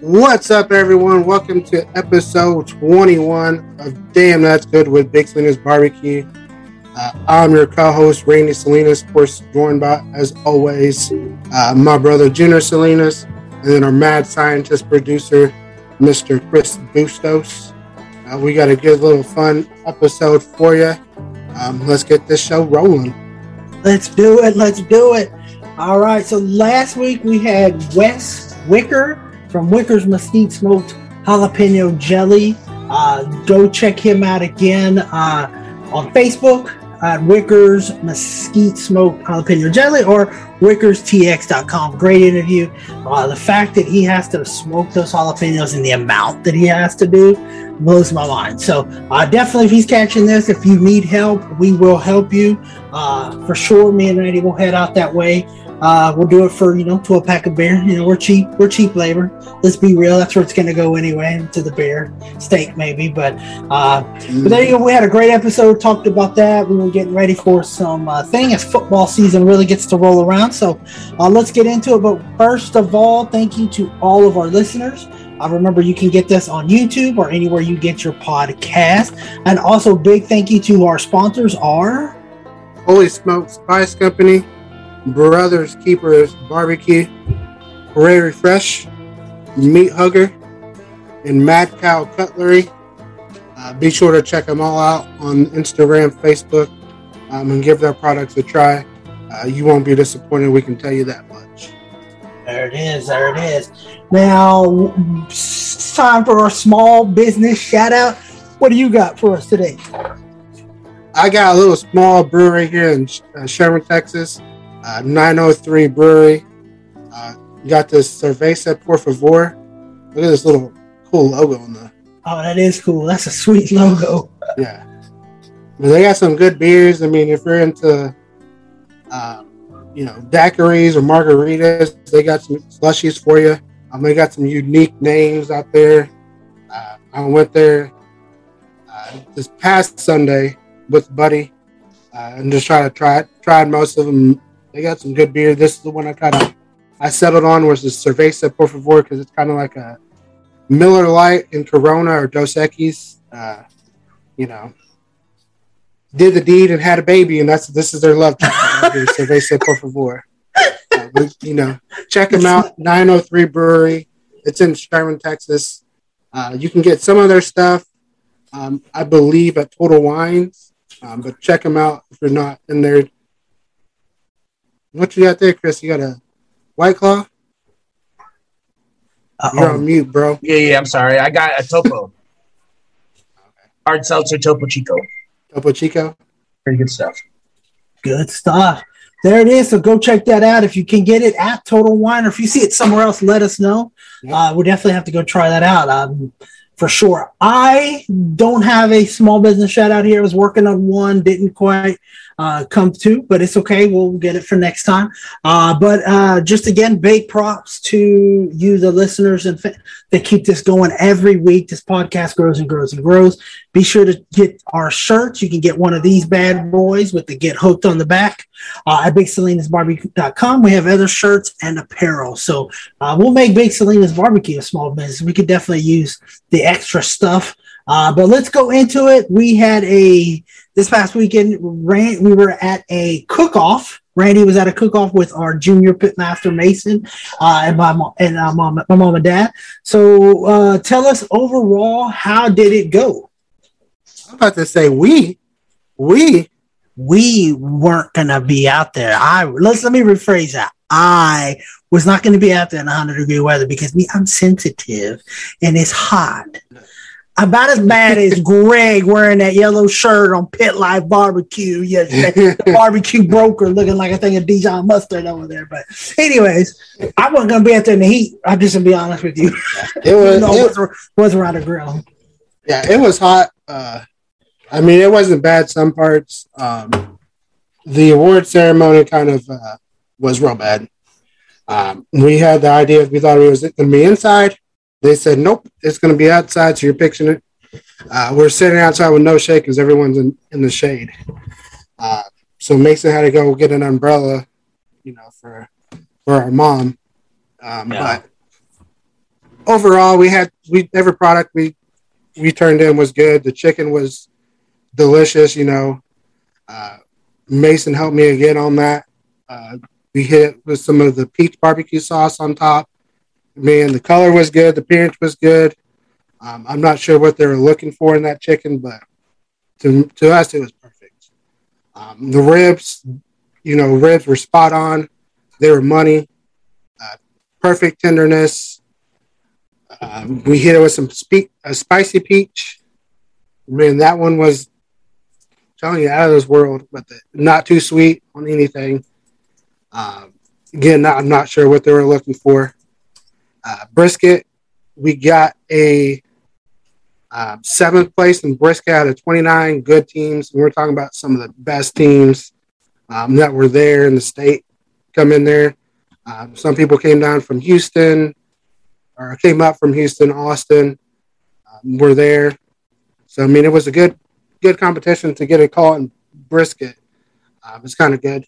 What's up, everyone? Welcome to episode 21 of Damn That's Good with Big Salinas Barbecue. Uh, I'm your co-host, Randy Salinas, of course, joined by, as always, uh, my brother Junior Salinas, and then our mad scientist producer, Mr. Chris Bustos. Uh, we got a good little fun episode for you. Um, let's get this show rolling. Let's do it. Let's do it. All right. So last week we had Wes Wicker from Wicker's Mesquite Smoked Jalapeno Jelly. Uh, go check him out again uh, on Facebook at Wicker's Mesquite Smoked Jalapeno Jelly or WickersTX.com. Great interview. Uh, the fact that he has to smoke those jalapenos and the amount that he has to do blows my mind. So uh, definitely, if he's catching this, if you need help, we will help you. Uh, for sure, me and Randy will head out that way. Uh, we'll do it for you know to a pack of beer. You know we're cheap. We're cheap labor. Let's be real. That's where it's going to go anyway. To the beer steak maybe. But uh, mm. but there you go. We had a great episode. Talked about that. We were getting ready for some uh, thing as football season really gets to roll around. So uh, let's get into it. But first of all, thank you to all of our listeners. Uh, remember, you can get this on YouTube or anywhere you get your podcast. And also, big thank you to our sponsors are Holy Smoke Spice Company, Brothers Keepers Barbecue, Prairie Fresh, Meat Hugger, and Mad Cow Cutlery. Uh, be sure to check them all out on Instagram, Facebook, um, and give their products a try. Uh, you won't be disappointed, we can tell you that much. There it is. There it is. Now, it's time for our small business shout out. What do you got for us today? I got a little small brewery here in uh, Sherman, Texas uh, 903 Brewery. Uh, got this Cerveza Por Favor. Look at this little cool logo on the. Oh, that is cool. That's a sweet logo. yeah. But they got some good beers. I mean, if you're into, uh, you know, daiquiris or margaritas, they got some slushies for you. Um, they got some unique names out there. Uh, I went there uh, this past Sunday with Buddy uh, and just try to try tried most of them they got some good beer. This is the one I kind of I settled on was the Cerveza Por Favor because it's kind of like a Miller Lite and Corona or Dos Equis. Uh, you know, did the deed and had a baby, and that's this is their love Cerveza Por Favor. Uh, you know, check them out. 903 Brewery. It's in Sherman, Texas. Uh, you can get some of their stuff, um, I believe, at Total Wines. Um, but check them out if you're not in there what you got there, Chris? You got a White Claw? Uh-oh. You're on mute, bro. Yeah, yeah. I'm sorry. I got a Topo. Hard seltzer Topo Chico. Topo Chico. Pretty good stuff. Good stuff. There it is. So go check that out. If you can get it at Total Wine, or if you see it somewhere else, let us know. Yep. Uh, we definitely have to go try that out. Um, for sure. I don't have a small business shout out here. I was working on one, didn't quite uh, come to, but it's okay. We'll get it for next time. Uh, but uh, just again, big props to you, the listeners, and fa- that keep this going every week. This podcast grows and grows and grows. Be sure to get our shirts. You can get one of these bad boys with the Get Hooked on the back uh, at BigSalinas We have other shirts and apparel. So uh, we'll make Big Salinas Barbecue a small business. We could definitely use the extra stuff. Uh, but let's go into it. We had a this past weekend. We were at a cook off. Randy was at a cook off with our junior pitmaster Mason uh, and my mom and uh, mom, my mom and dad. So uh, tell us overall, how did it go? I'm about to say we, we, we weren't gonna be out there. I let's let me rephrase that. I was not going to be out there in 100 degree weather because me, I'm sensitive and it's hot about as bad as Greg wearing that yellow shirt on Pit Life Barbecue. Yeah, the barbecue broker looking like a thing of Dijon mustard over there. But, anyways, I wasn't gonna be out there in the heat. I'm just gonna be honest with you. It was no, it, was, was around the grill. Yeah, it was hot. Uh, I mean, it wasn't bad some parts. Um, the award ceremony kind of uh, was real bad. Um, we had the idea we thought it was going to be inside they said, nope, it's going to be outside, so you're fixing it. Uh, we're sitting outside with no shade because everyone's in, in the shade. Uh, so Mason had to go get an umbrella, you know, for for our mom. Um, yeah. But overall, we had we every product we we turned in was good. The chicken was delicious. You know, uh, Mason helped me again on that. Uh, we hit it with some of the peach barbecue sauce on top. Man, the color was good. The appearance was good. Um, I'm not sure what they were looking for in that chicken, but to, to us, it was perfect. Um, the ribs, you know, ribs were spot on. They were money. Uh, perfect tenderness. Um, we hit it with some spe- a spicy peach. Man, that one was telling you out of this world, but the, not too sweet on anything. Um, again, not, I'm not sure what they were looking for. Uh, brisket, we got a uh, seventh place in brisket out of 29 good teams. And we're talking about some of the best teams um, that were there in the state come in there. Um, some people came down from Houston or came up from Houston, Austin. Um, were there. So I mean, it was a good good competition to get a call in brisket. Um, it's kind of good.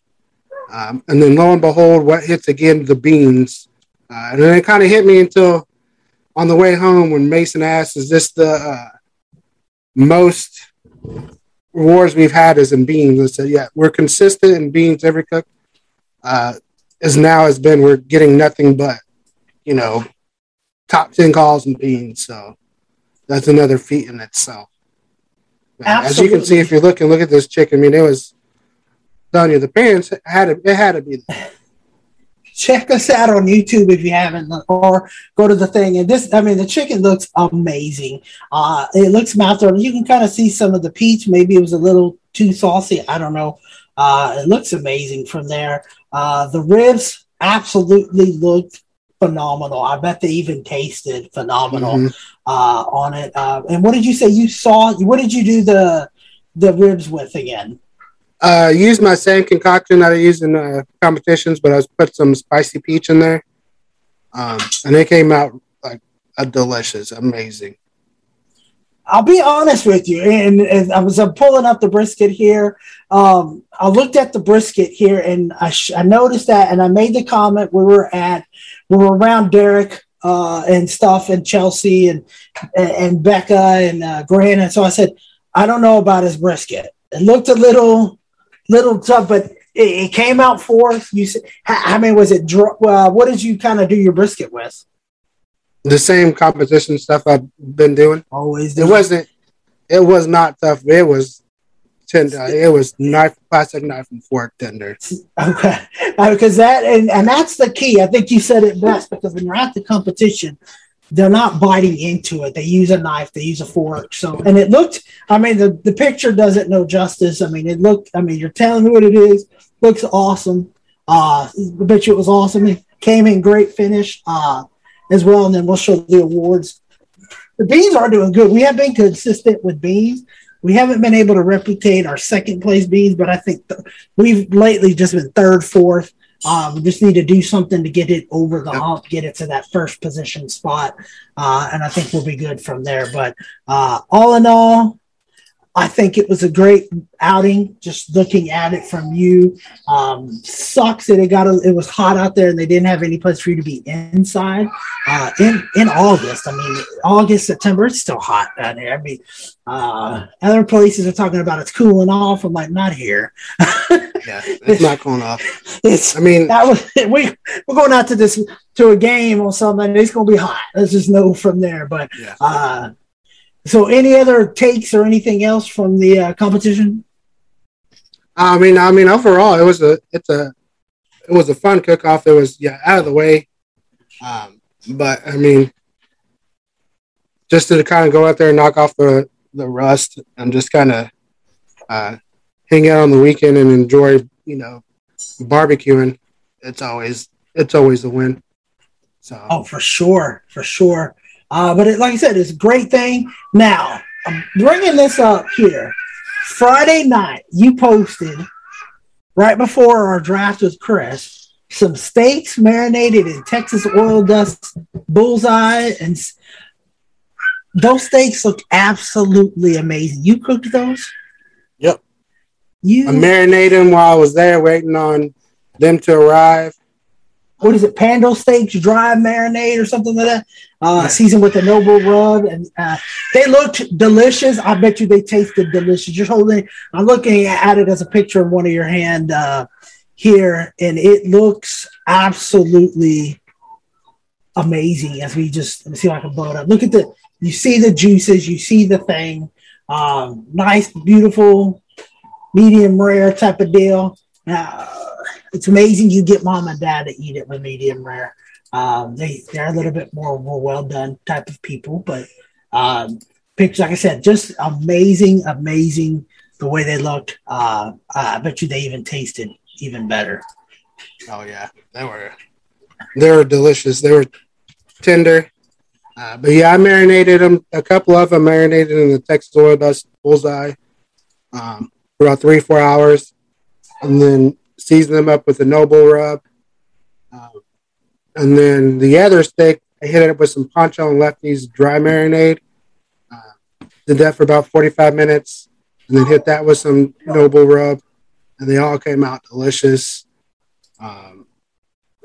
Um, and then lo and behold, what hits again? The beans. Uh, and then it kind of hit me until on the way home when Mason asked, "Is this the uh, most rewards we've had is in beans?" I said, "Yeah, we're consistent in beans. Every cook uh, as now has been we're getting nothing but you know top ten calls in beans. So that's another feat in itself. Absolutely. As you can see, if you look and look at this chicken, I mean, it was you. The parents had to, it had to be. Check us out on YouTube if you haven't, or go to the thing. And this, I mean, the chicken looks amazing. Uh, it looks mouth You can kind of see some of the peach. Maybe it was a little too saucy. I don't know. Uh, it looks amazing from there. Uh, the ribs absolutely looked phenomenal. I bet they even tasted phenomenal mm-hmm. uh, on it. Uh, and what did you say you saw? What did you do the the ribs with again? Uh, used my same concoction that I use in uh, competitions, but I put some spicy peach in there, um, and it came out like delicious, amazing. I'll be honest with you, and, and I was uh, pulling up the brisket here. Um, I looked at the brisket here, and I, sh- I noticed that, and I made the comment we were at, we were around Derek uh, and stuff, and Chelsea, and and Becca and uh, Grant, and so I said, I don't know about his brisket. It looked a little little tough, but it, it came out fourth. You said, how, many was it? Uh, what did you kind of do your brisket with? The same competition stuff I've been doing. Always. It wasn't. It was not tough. It was tender. It was knife, plastic knife and fork tender. Okay, because uh, that and, and that's the key. I think you said it best because when you're at the competition, they're not biting into it. They use a knife, they use a fork. So, and it looked, I mean, the, the picture does it no justice. I mean, it looked, I mean, you're telling me what it is. Looks awesome. Uh, I bet you it was awesome. It came in great finish uh, as well. And then we'll show the awards. The beans are doing good. We have been consistent with beans. We haven't been able to replicate our second place beans, but I think th- we've lately just been third, fourth. Uh, we just need to do something to get it over the yep. hump, get it to that first position spot, uh, and I think we'll be good from there. But uh, all in all, I think it was a great outing. Just looking at it from you, um, sucks that it got a, it was hot out there and they didn't have any place for you to be inside. Uh, in in August, I mean August September, it's still hot down here. I mean, uh, other places are talking about it's cooling off. I'm like, not here. yeah, it's not going off. It's. I mean, that was we we're going out to this to a game or something. It's going to be hot. Let's just know from there. But yeah. uh, so, any other takes or anything else from the uh, competition? I mean, I mean, overall, it was a it's a it was a fun cook off. It was yeah out of the way, um, but I mean, just to kind of go out there and knock off the the rust and just kind of uh, hang out on the weekend and enjoy you know barbecuing. It's always it's always a win. So oh, for sure, for sure. Uh, but it, like I said, it's a great thing. Now, I'm bringing this up here. Friday night, you posted right before our draft with Chris some steaks marinated in Texas oil dust bullseye, and those steaks look absolutely amazing. You cooked those? You I marinated them while I was there waiting on them to arrive. what is it, Pando Steaks dry marinade or something like that. Uh, seasoned with a noble rub, and uh, they looked delicious. I bet you they tasted delicious. You're holding. I'm looking at it as a picture in one of your hand uh, here, and it looks absolutely amazing. As we just let me see if I can blow it up. Look at the. You see the juices. You see the thing. Um, nice, beautiful, medium rare type of deal. Uh, it's amazing you get mom and dad to eat it with medium rare. Um, they they're a little bit more, more well done type of people, but um, pictures like I said, just amazing, amazing the way they looked. Uh, I bet you they even tasted even better. Oh yeah, they were they were delicious. They were tender. Uh, but yeah, I marinated them. A couple of them marinated in the Texas oil dust bullseye um, for about three four hours, and then season them up with a noble rub. Um, and then the other steak, I hit it up with some Pancho and Lefty's dry marinade. Uh, did that for about forty five minutes, and then hit that with some noble rub, and they all came out delicious. Um,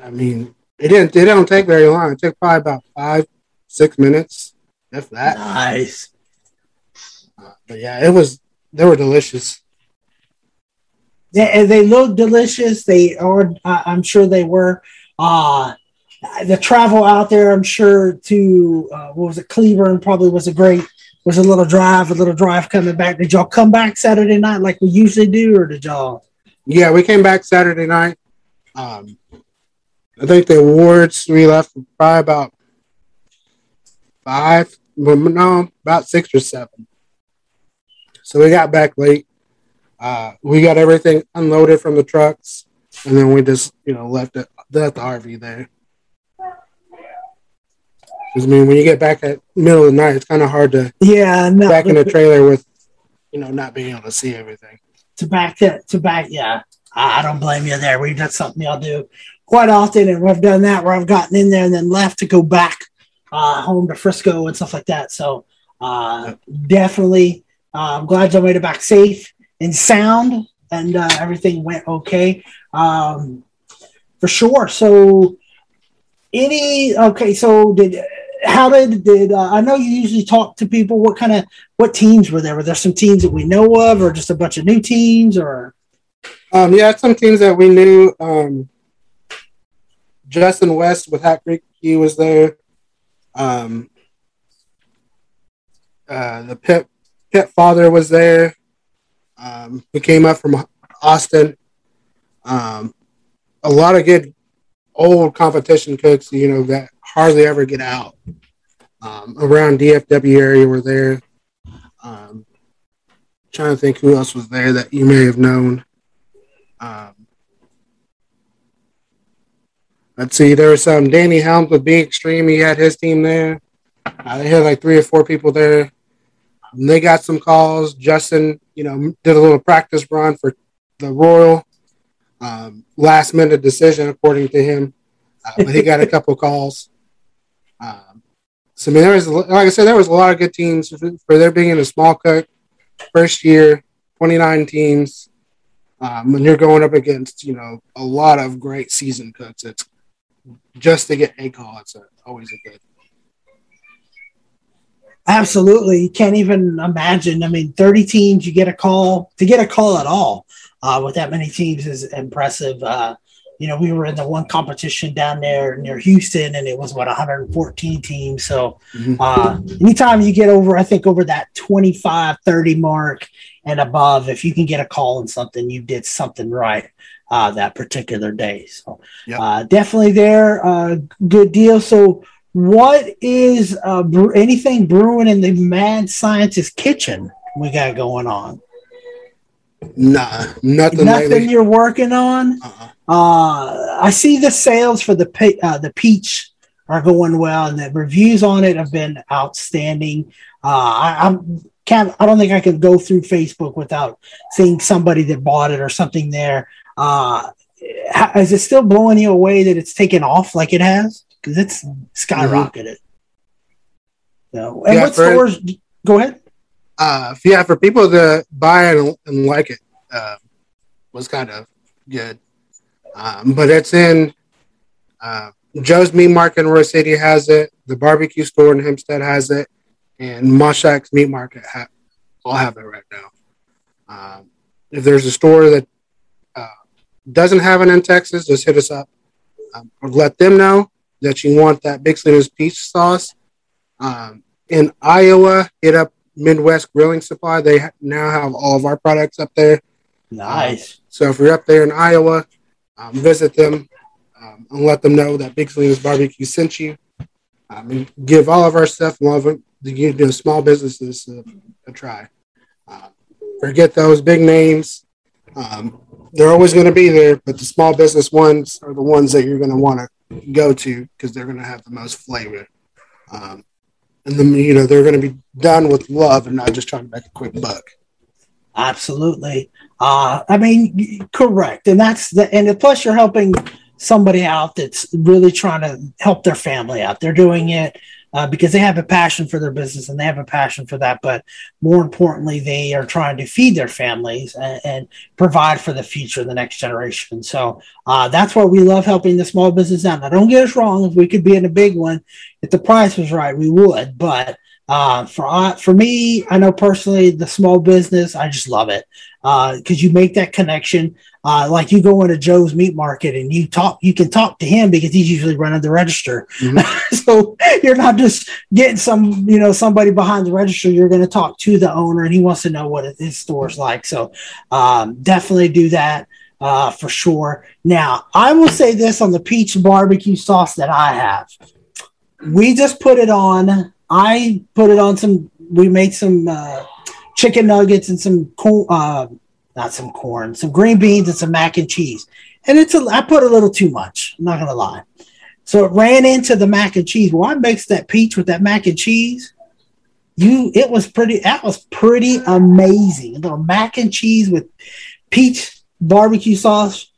I mean, it didn't. It don't take very long. It took probably about five, six minutes, if that. Nice. Uh, but yeah, it was. They were delicious. They, they look delicious. They are. I'm sure they were. Uh, the travel out there, I'm sure to uh, what was it, Cleveland, probably was a great. Was a little drive, a little drive coming back. Did y'all come back Saturday night like we usually do, or did y'all? Yeah, we came back Saturday night. Um, I think the awards we left probably about five, no, about six or seven. So we got back late. Uh, we got everything unloaded from the trucks, and then we just, you know, left it left the RV there. I mean, when you get back at middle of the night, it's kind of hard to Yeah, no. back in the trailer with, you know, not being able to see everything. to back to, to back yeah I, I don't blame you there We've done something y'all do quite often and we've done that where i've gotten in there and then left to go back uh, home to frisco and stuff like that so uh, definitely uh, i'm glad y'all made it back safe and sound and uh, everything went okay um, for sure so any okay so did how did did uh, I know you usually talk to people? What kind of what teams were there? Were there some teams that we know of, or just a bunch of new teams, or Um, yeah, some teams that we knew. Um, Justin West with Hat Creek, he was there. Um, uh, the Pit Pit father was there. Um, who came up from Austin. Um, a lot of good old competition cooks, you know, that hardly ever get out. Um, around DFW area were there. Um, trying to think who else was there that you may have known. Um, let's see, there was some Danny Helms with Being Extreme. He had his team there. Uh, they had like three or four people there. And they got some calls. Justin, you know, did a little practice run for the Royal. Um, last minute decision, according to him. Uh, but he got a couple calls. Um, so I mean, there was like I said, there was a lot of good teams for, there being in a small cut first year, twenty nine teams. Um, when you're going up against you know a lot of great season cooks, it's just to get a call. It's a, always a good. Absolutely, you can't even imagine. I mean, thirty teams, you get a call to get a call at all uh, with that many teams is impressive. Uh, you know, we were in the one competition down there near Houston, and it was what 114 teams. So Mhm. uh, anytime you get over, I think over that 25, 30 mark and above, if you can get a call on something, you did something right uh, that particular day. So Yep. uh, definitely there. Uh, good deal. So what is uh, bre- anything brewing in the mad scientist kitchen we got going on? Nah, nothing, Nothing lately. you're working on? Uh-uh. Uh, I see the sales for the pe- uh, the peach are going well, and the reviews on it have been outstanding. Uh, I, I'm can't. I don't think I can go through Facebook without seeing somebody that bought it or something there. Uh, is it still blowing you away that it's taken off like it has? Because it's skyrocketed. So, and Yeah, what for- stores? Go ahead. Uh, yeah, for people to buy and, and like it, uh, was kind of good. Um, but it's in Uh, Joe's Meat Market in Royse City has it. The barbecue store in Hempstead has it, and Moshak's Meat Market ha- all have it right now. Um, if there's a store that uh, doesn't have it in Texas, just hit us up um, or let them know that you want that Big Salinas peach sauce. Um, in Iowa, hit up Midwest Grilling Supply. They ha- now have all of our products up there. Nice. So if you're up there in Iowa, um, visit them um, and let them know that Big Salinas Barbecue sent you. Um, and give all of our stuff, love it, to give the small businesses a, a try. Uh, forget those big names. Um, they're always going to be there, but the small business ones are the ones that you're going to want to go to because they're going to have the most flavor. Um, and then, you know, they're going to be done with love and not just trying to make a quick buck. Absolutely. Uh, I mean, correct. And that's the, and plus you're helping somebody out that's really trying to help their family out. They're doing it uh, because they have a passion for their business and they have a passion for that. But more importantly, they are trying to feed their families and, and provide for the future, the next generation. So uh, that's why we love helping the small business out. Now, don't get us wrong. If we could be in a big one, if the price was right, we would. But uh, for uh, for me, I know personally the small business, I just love it because uh, you make that connection. Uh, like you go into Joe's Meat Market and you talk, you can talk to him because he's usually running the register. Mm-hmm. so you're not just getting some, you know, somebody behind the register. You're going to talk to the owner and he wants to know what his store's like. So um, definitely do that uh, for sure. Now I will say this on the peach barbecue sauce that I have. We just put it on I put it on some. We made some uh, chicken nuggets and some cool, uh, not some corn, some green beans and some mac and cheese. And it's a, I put a little too much. I'm not gonna lie. So it ran into the mac and cheese. Well, I mixed that peach with that mac and cheese. You, it was pretty. That was pretty amazing. The mac and cheese with peach barbecue sauce.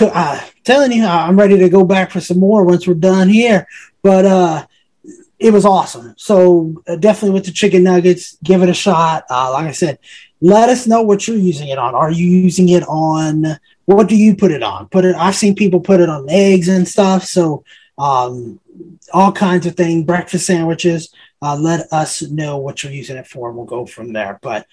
Uh, telling you, I'm ready to go back for some more once we're done here. But uh, it was awesome. So uh, definitely with the chicken nuggets, give it a shot. Uh, like I said, let us know what you're using it on. Are you using it on? What do you put it on? Put it. I've seen people put it on eggs and stuff. So um, all kinds of things, breakfast sandwiches. Uh, let us know what you're using it for, and we'll go from there. But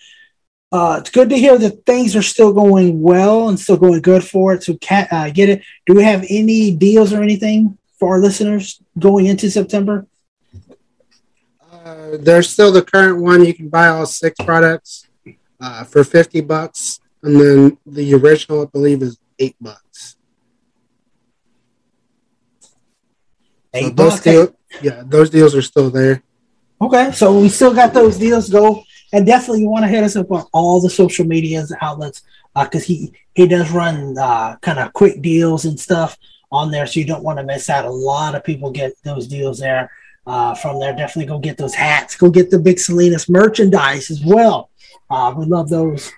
uh, it's good to hear that things are still going well and still going good for it. So, uh, get it. Do we have any deals or anything for our listeners going into September? Uh, there's still the current one. You can buy all six products uh, for fifty bucks, and then the original, I believe, is eight bucks. Eight so bucks. Deal, yeah, those deals are still there. Okay, so we still got those deals. Go and definitely you want to hit us up on all the social medias outlets because uh, he he does run uh, kind of quick deals and stuff on there, so you don't want to miss out. A lot of people get those deals there uh, from there. Definitely go get those hats. Go get the Big Salinas merchandise as well. Uh, we love those.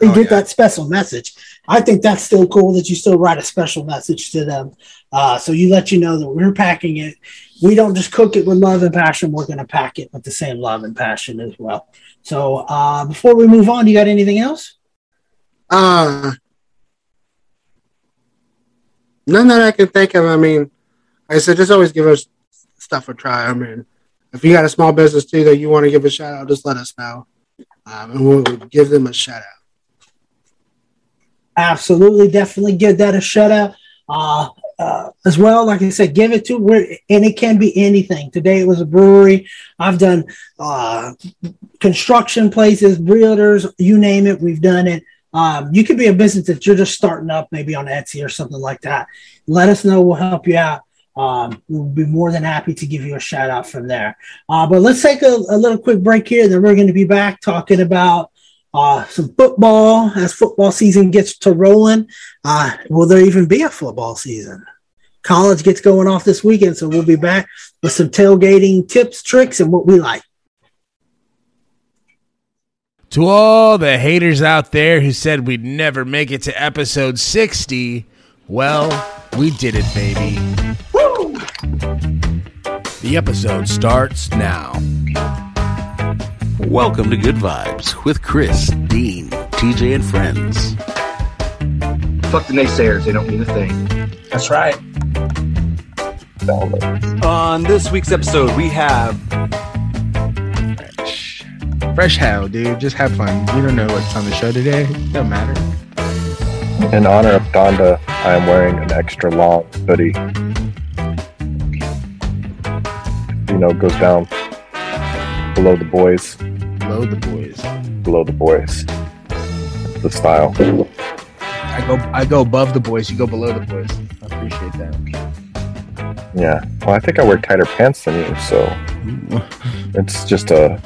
And oh, get yeah. that special message. I think that's still cool that you still write a special message to them. Uh, so you let you know that we're packing it. We don't just cook it with love and passion. We're going to pack it with the same love and passion as well. So uh, before we move on, you got anything else? Uh, none that I can think of. I mean, I said just always give us stuff a try. I mean, if you got a small business too that you want to give a shout out, just let us know, um, and we'll give them a shout out. Absolutely, definitely give that a shout out. Uh, uh, as well, like I said, give it to where, and it can be anything. Today it was a brewery. I've done uh, construction places, realtors, you name it. We've done it. Um, you could be a business that you're just starting up, maybe on Etsy or something like that. Let us know. We'll help you out um, we'll be more than happy to give you a shout out from there. Uh, but let's take a, a, little quick break here. Then we're going to be back talking about uh, some football as football season gets to rolling. Uh, will there even be a football season? College gets going off this weekend, so we'll be back with some tailgating tips, tricks, and what we like. To all the haters out there who said we'd never make it to episode 60, well, we did it, baby. The episode starts now. Welcome to Good Vibes with Chris, Dean, TJ, and friends. Fuck the naysayers, they don't mean a thing. That's right. On this week's episode, we have Fresh. Fresh hell, dude. Just have fun. We don't know what's on the show today. Don't matter. In honor of Donda, I am wearing an extra long hoodie. You know, goes down below the boys, Below the boys. below the boys. The style. I go I go above the boys, you go below the boys. I appreciate that. Yeah. Well, I think I wear tighter pants than you, so it's just a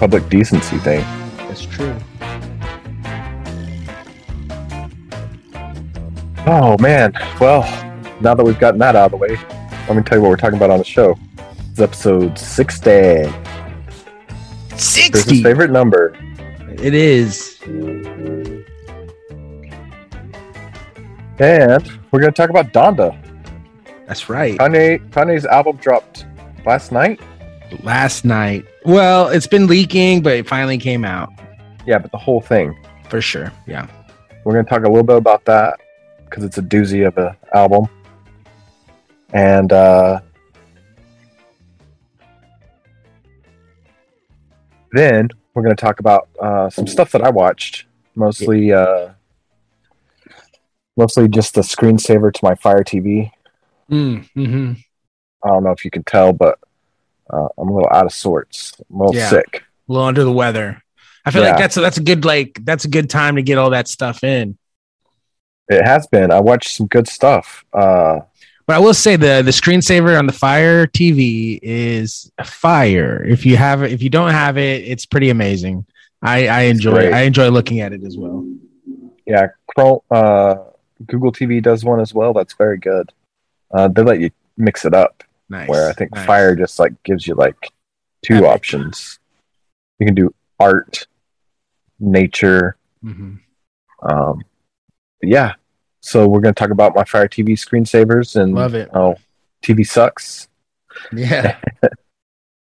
public decency thing. That's true. Oh man. Well, now that we've gotten that out of the way, let me tell you what we're talking about on the show. It's episode 60. Chris's 60. favorite number. It is. And we're going to talk about Donda. That's right. Kanye Kanye's album dropped last night. Last night. Well, it's been leaking, but it finally came out. Yeah, but the whole thing. For sure. Yeah. We're going to talk a little bit about that because it's a doozy of an album. And uh, then we're going to talk about uh, some stuff that I watched, mostly uh, mostly just the screensaver to my Fire TV. Mm, hmm I don't know if you can tell, but uh, I'm a little out of sorts. I'm a little Yeah. sick. A little under the weather. I feel Yeah. like that's a, that's a good like that's a good time to get all that stuff in. It has been. I watched some good stuff. Uh, But I will say the the screensaver on the Fire TV is fire. If you have it, if you don't have it, it's pretty amazing. I I enjoy. I enjoy looking at it as well. yeah, Chrome, uh, Google TV does one as well. That's very good. Uh, they let you mix it up, Nice. where I think nice. Fire just like gives you like two Epic. options. You can do art, nature. Mhm. Um, yeah. So we're going to talk about my Fire TV screensavers and Love it. Oh, TV sucks. Yeah.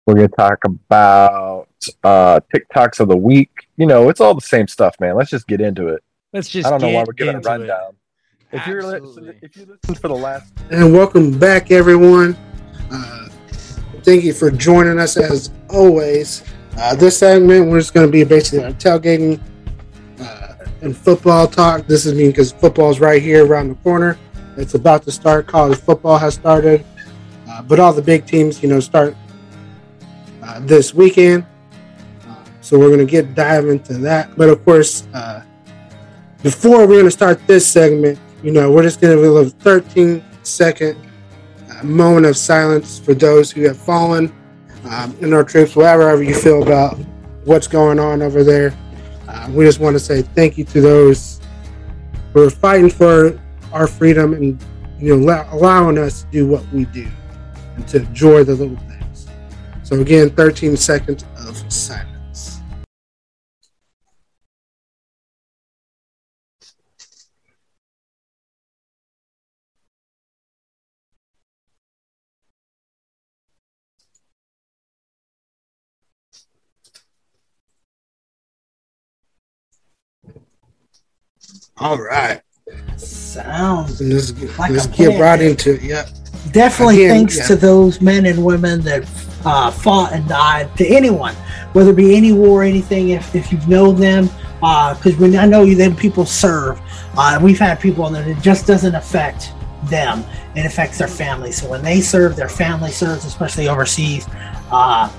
We're going to talk about uh, TikToks of the week. You know, it's all the same stuff, man. Let's just get into it. Let's just. I don't know why we're giving a into it. rundown. If you're li- if you listen for the last And welcome back, everyone. Uh, thank you for joining us as always. Uh, this segment, we're just going to be basically our tailgating and football talk. This is me because football's right here around the corner. It's about to start. College football has started, uh, but all the big teams, you know, start uh, this weekend. Uh, so we're going to get dive into that. But of course, uh, before we're to start this segment, you know, we're just going to do a 13 second uh, moment of silence for those who have fallen um, in our troops, whatever you feel about what's going on over there. Uh, we just want to say thank you to those who are fighting for our freedom and you know allow- allowing us to do what we do and to enjoy the little things. So again, 13 seconds of silence. All right, Sounds let's, Like let's get plan. right into it. Yeah. definitely Again, thanks yeah. to those men and women that uh, fought and died to anyone whether it be any war or anything if, if you know them because when i know you them people serve uh, we've had people on there that it just doesn't affect them it affects their family so when they serve their family serves especially overseas uh,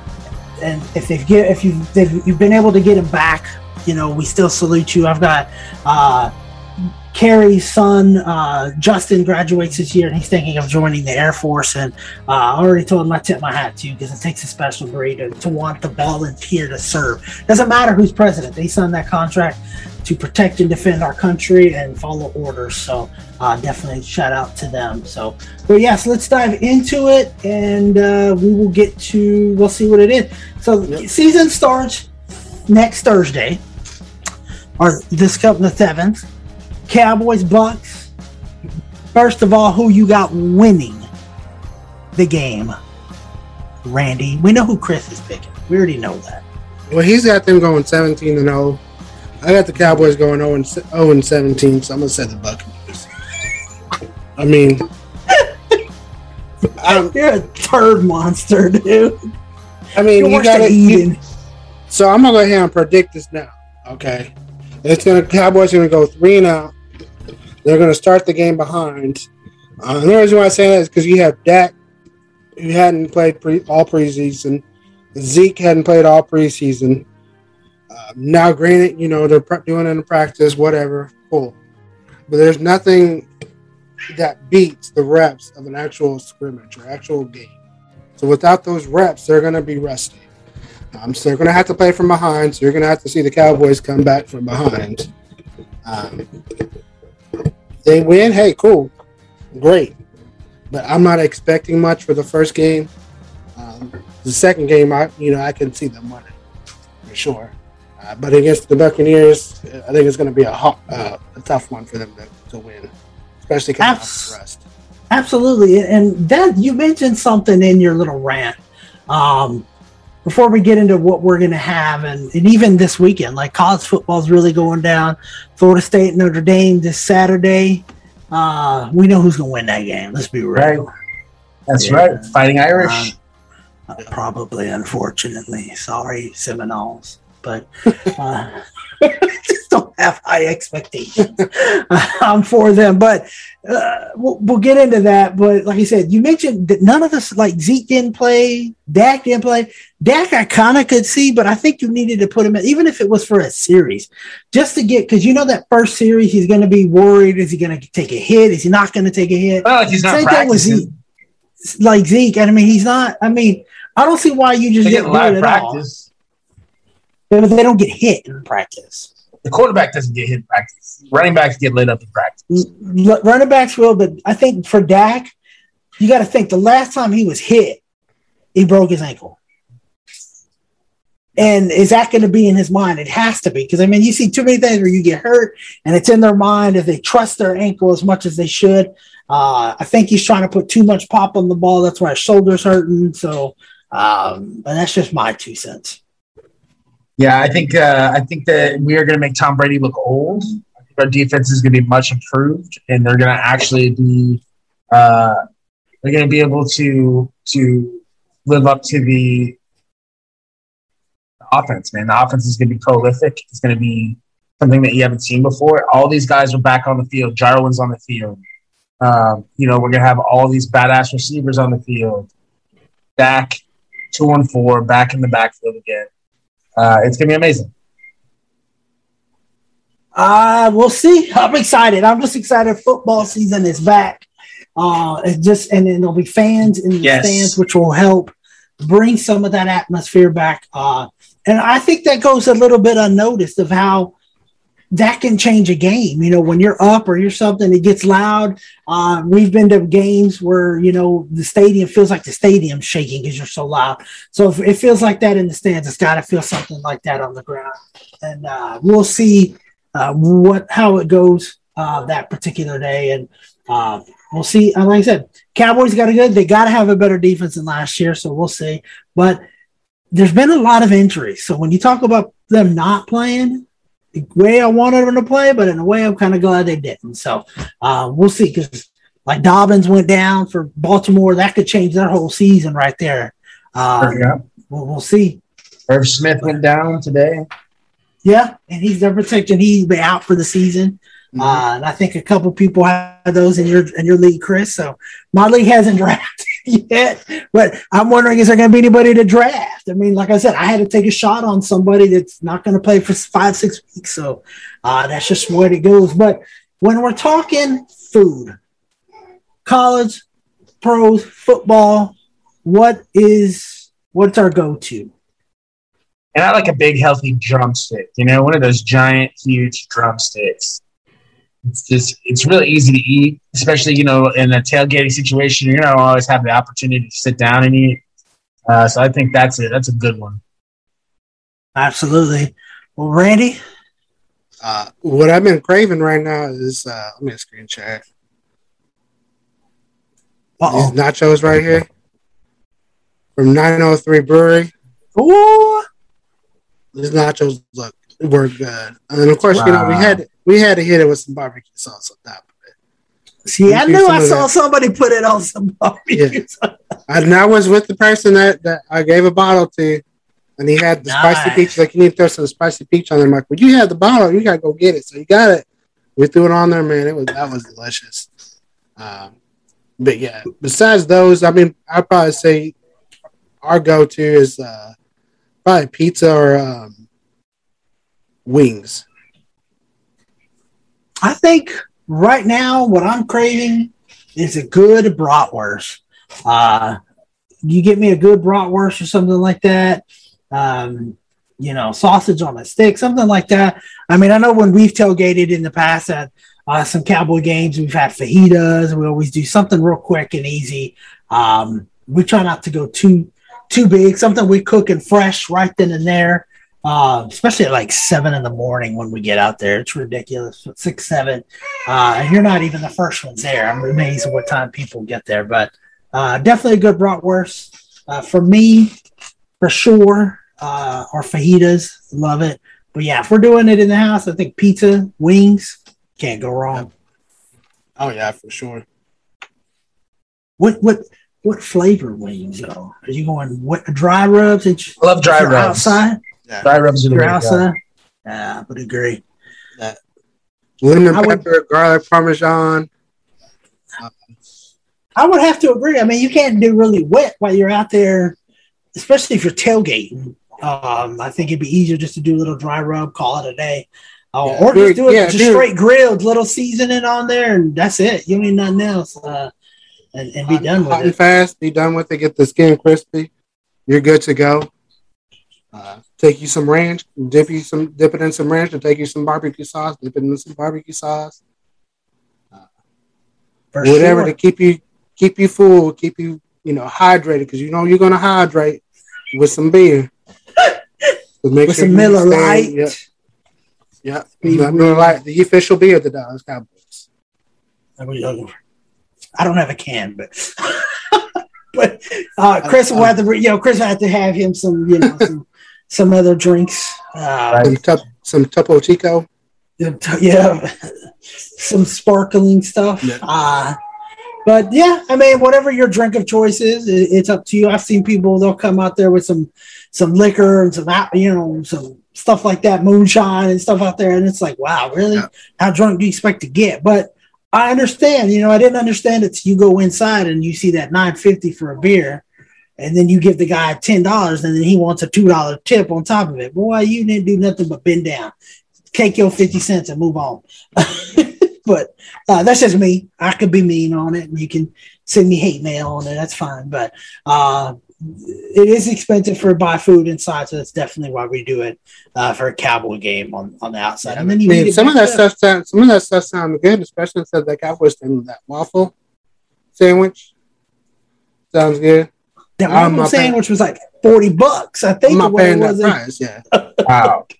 and if they've get if you've they've, you've been able to get them back you know we still salute you i've got uh, Carrie's son, uh, Justin, graduates this year, and he's thinking of joining the Air Force. And uh, I already told him I tip my hat to you because it takes a special breed to, to want to volunteer to serve. Doesn't matter who's president; they signed that contract to protect and defend our country and follow orders. So uh, definitely shout out to them. So, but yes, let's dive into it, and uh, we will get to we'll see what it is. So season starts next Thursday, or this coming the seventh. Cowboys, Bucks. First of all, who you got winning the game? Randy. We know who Chris is picking. We already know that. Well, he's got them going 17 and 0. I got the Cowboys going 0 and, 0 and 17, so I'm gonna say the Buccaneers. I mean, Um, You're a turd monster, dude. I mean, You're you got to. So I'm gonna go ahead and predict this now. Okay, it's gonna Cowboys gonna go three and out. They're gonna start the game behind. Uh, the reason why I say that is because you have Dak, who hadn't played pre, all preseason. Zeke hadn't played all preseason. Uh, now, granted, you know they're pre- doing it in practice, whatever, cool. But there's nothing that beats the reps of an actual scrimmage or actual game. So without those reps, they're gonna be rusty. Um, so they're going to have to play from behind. So you're going to have to see the Cowboys come back from behind. Um, they win. Hey, cool, great. But I'm not expecting much for the first game. Um, the second game, I you know I can see them winning for sure. Uh, but against the Buccaneers, I think it's going to be a hot, uh, a tough one for them to, to win, especially off Abs- the rest. Absolutely, and that you mentioned something in your little rant. Um, before we get into what we're going to have, and, and even this weekend, like college football is really going down. Florida State, Notre Dame this Saturday. Uh, we know who's going to win that game. Let's be real. That's Yeah. right. Fighting Irish. Uh, probably, unfortunately. Sorry, Seminoles, but uh, just don't have high expectations um, for them. But uh, we'll, we'll get into that. But like I said, you mentioned that none of this, like Zeke didn't play, Dak didn't play. Dak, I kind of could see, but I think you needed to put him in, even if it was for a series, just to get because you know that first series he's going to be worried. Is he going to take a hit? Is he not going to take a hit? Well, he's not Same thing with practicing. Zeke. Like Zeke, and I mean, he's not. I mean, I don't see why you just They get a do it at all. practice. But they don't get hit in practice. The quarterback doesn't get hit in practice. Running backs get lit up in practice. L- running backs will, but I think for Dak, you got to think the last time he was hit, he broke his ankle. And is that going to be in his mind? It has to be because I mean, you see too many things where you get hurt, and it's in their mind if they trust their ankle as much as they should. Uh, I think he's trying to put too much pop on the ball. That's why his shoulder's hurting. So, um, but that's just my two cents. Yeah, I think uh, I think that we are going to make Tom Brady look old. I think our defense is going to be much improved, and they're going to actually be uh, they're going to be able to to live up to the offense. Man, the offense is going to be prolific. It's going to be something that you haven't seen before. All these guys are back on the field. Jarwin's on the field. Um, you know, we're going to have all these badass receivers on the field. Dak, two and four, back in the backfield again. Uh, it's gonna be amazing. Uh, we'll see. I'm excited. I'm just excited. Football season is back. Uh, it's just and then there'll be fans in the Yes. stands, which will help bring some of that atmosphere back. Uh, and I think that goes a little bit unnoticed of how that can change a game. You know, when you're up or you're something, it gets loud. Uh, we've been to games where you know the stadium feels like the stadium's shaking because you're so loud. So if it feels like that in the stands, it's got to feel something like that on the ground. And uh, we'll see uh, what how it goes uh, that particular day, and uh, we'll see. Uh, like I said, Cowboys got a good. They got to have a better defense than last year, so we'll see. But there's been a lot of injuries, so when you talk about them not playing, way I wanted them to play, but in a way I'm kind of glad they didn't. So uh, we'll see because like Dobbins went down for Baltimore, that could change their whole season right there. Uh, yeah. we'll, we'll see. Irv Smith went down today. Yeah, and he's their protection. He's been out for the season. Uh, and I think a couple people had those in your in your league, Chris. So my league hasn't drafted yet, but I'm wondering is there going to be anybody to draft? I mean, like I said, I had to take a shot on somebody that's not going to play for five six weeks, so uh, that's just way it goes. But when we're talking food, college, pros, football, what is what's our go to? And I like a big, healthy drumstick. You know, one of those giant, huge drumsticks. It's just, it's really easy to eat, especially you know in a tailgating situation. You don't always have the opportunity to sit down and eat. Uh, so I think that's it. That's a good one. Absolutely. Well, Randy, Uh, what I've been craving right now is uh, let me screen share uh these nachos right here from 903 Brewery. oh. These nachos look were good, and then of course you know we had we had to hit it with some barbecue sauce on top of it. See, I knew I saw that. somebody put it on some barbecue. sauce And I was with the person that, that I gave a bottle to, and he had the spicy peach. Like, you need to throw some spicy peach on there. I'm like, well, you have the bottle. You got to go get it. So you got it. We threw it on there, man. It was That was delicious. Um, but yeah, besides those, I mean, I'd probably say our go to is uh, probably pizza or um, wings. I think right now what I'm craving is a good bratwurst. Uh, you get me a good bratwurst or something like that. Um, you know, sausage on a stick, something like that. I mean, I know when we've tailgated in the past at uh, some cowboy games, we've had fajitas. We always do something real quick and easy. Um, we try not to go too too big. Something we cook and fresh right then and there. Uh, especially at like seven in the morning when we get out there. It's ridiculous. Six, seven. Uh, and you're not even the first ones there. I'm amazed at what time people get there, but uh, definitely a good bratwurst. Uh, for me, for sure, uh, or fajitas. Love it. But yeah, if we're doing it in the house, I think pizza, wings, can't go wrong. Oh, yeah, for sure. What, what, what flavor wings though? Are you going what dry rubs? It's I love dry rubs. outside. Dry rubs are the You're way to go. outside. Yeah, I would agree. Lemon I would- pepper, garlic parmesan. I would have to agree. I mean, you can't do really wet while you're out there, especially if you're tailgating. Um, I think it'd be easier just to do a little dry rub, call it a day, uh, Yeah, or dude, just do it yeah, just dude. straight grilled, little seasoning on there, and that's it. You don't need nothing else, uh, and, and be done with Hot and it. fast. Be done with it. Get the skin crispy. You're good to go. Uh, take you some ranch. Dip you some. Dip it in some ranch, and take you some barbecue sauce. Dip it in some barbecue sauce. Whatever sure. to keep you keep you full, keep you you know hydrated because you know you're gonna hydrate with some beer. With sure some Miller Lite. Yeah, yeah. Miller Lite, the official beer of the Dallas Cowboys. I don't have a can, but but uh, Chris will have to, you know, Chris will have to have him some, you know, some some other drinks. Uh, Some, tup, some Topo Chico. yeah, some sparkling stuff. Yeah. Uh, but yeah, I mean, whatever your drink of choice is, it, it's up to you. I've seen people they'll come out there with some some liquor and some you know some stuff like that, moonshine and stuff out there, and it's like, wow, really? Yeah. How drunk do you expect to get? But I understand. You know, I didn't understand it. you go inside and you see that nine fifty for a beer. And then you give the guy ten dollars, and then he wants a two dollar tip on top of it. Boy, you didn't do nothing but bend down take your 50 cents and move on. but uh, that's just me. I could be mean on it and you can send me hate mail on it. That's fine. But uh, it is expensive for buy food inside. So that's definitely why we do it uh, for a cowboy game on, on the outside. And then I you eat mean, it some of that stuff sounds some of that stuff sounds good, especially of that Cowboys thing, that waffle sandwich. Sounds good. That not sandwich was like 40 bucks. I think I'm it was. price. Yeah. Wow.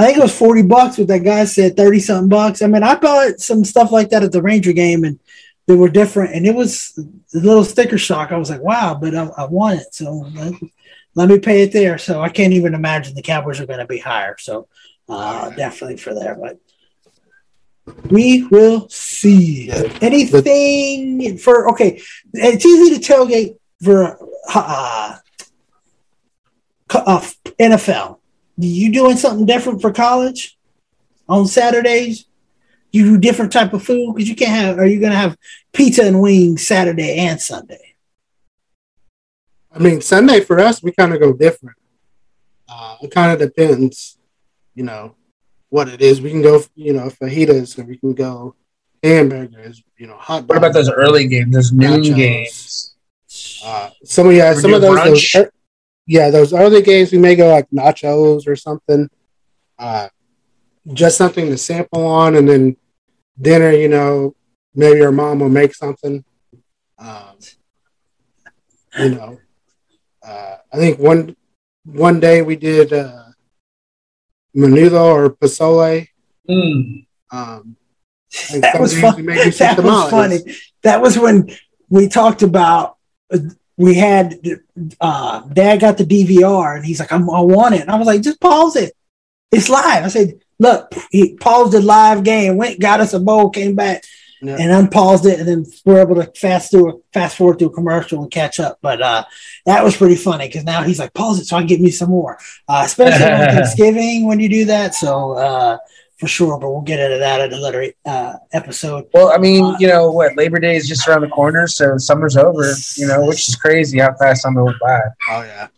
I think it was 40 bucks, but that guy said 30 something bucks. I mean, I bought some stuff like that at the Ranger game and they were different. And it was a little sticker shock. I was like, wow, but I, I want it. So let, let me pay it there. So I can't even imagine the Cowboys are going to be higher. So uh, definitely for there. But we will see. Anything for, okay, it's easy to tailgate for uh, uh, NFL you doing something different for college on Saturdays? You do different type of food because you can't have. Are you going to have pizza and wings Saturday and Sunday? I mean, Sunday for us, we kind of go different. Uh, it kind of depends, you know, what it is. We can go, you know, fajitas, or we can go hamburgers, you know, hot. What about those early games, those noon Nachos. games? Uh, some of yeah, some of those, those brunch? ear- yeah, those early games we may go like nachos or something. Uh, just something to sample on, and then dinner. You know, maybe our mom will make something. Um, you know, uh, I think one one day we did uh, menudo or pozole. Mm. Um, That was fun. we may do some That was funny. That was when we talked about. We had uh, Dad got the DVR and he's like, "I want it," and I was like, "Just pause it. It's live." I said, "Look," he paused the live game, went, got us a bowl, came back. Yeah. and unpaused it, and then we're able to fast through fast forward through a commercial and catch up. But uh, that was pretty funny because now he's like, pause it so I can get me some more, uh, especially on Thanksgiving when you do that. So uh, for sure, but we'll get into that in another uh, episode. Well, I mean, you know what? Labor Day is just around the corner, so summer's over. You know, which is crazy how fast summer went by. Oh yeah.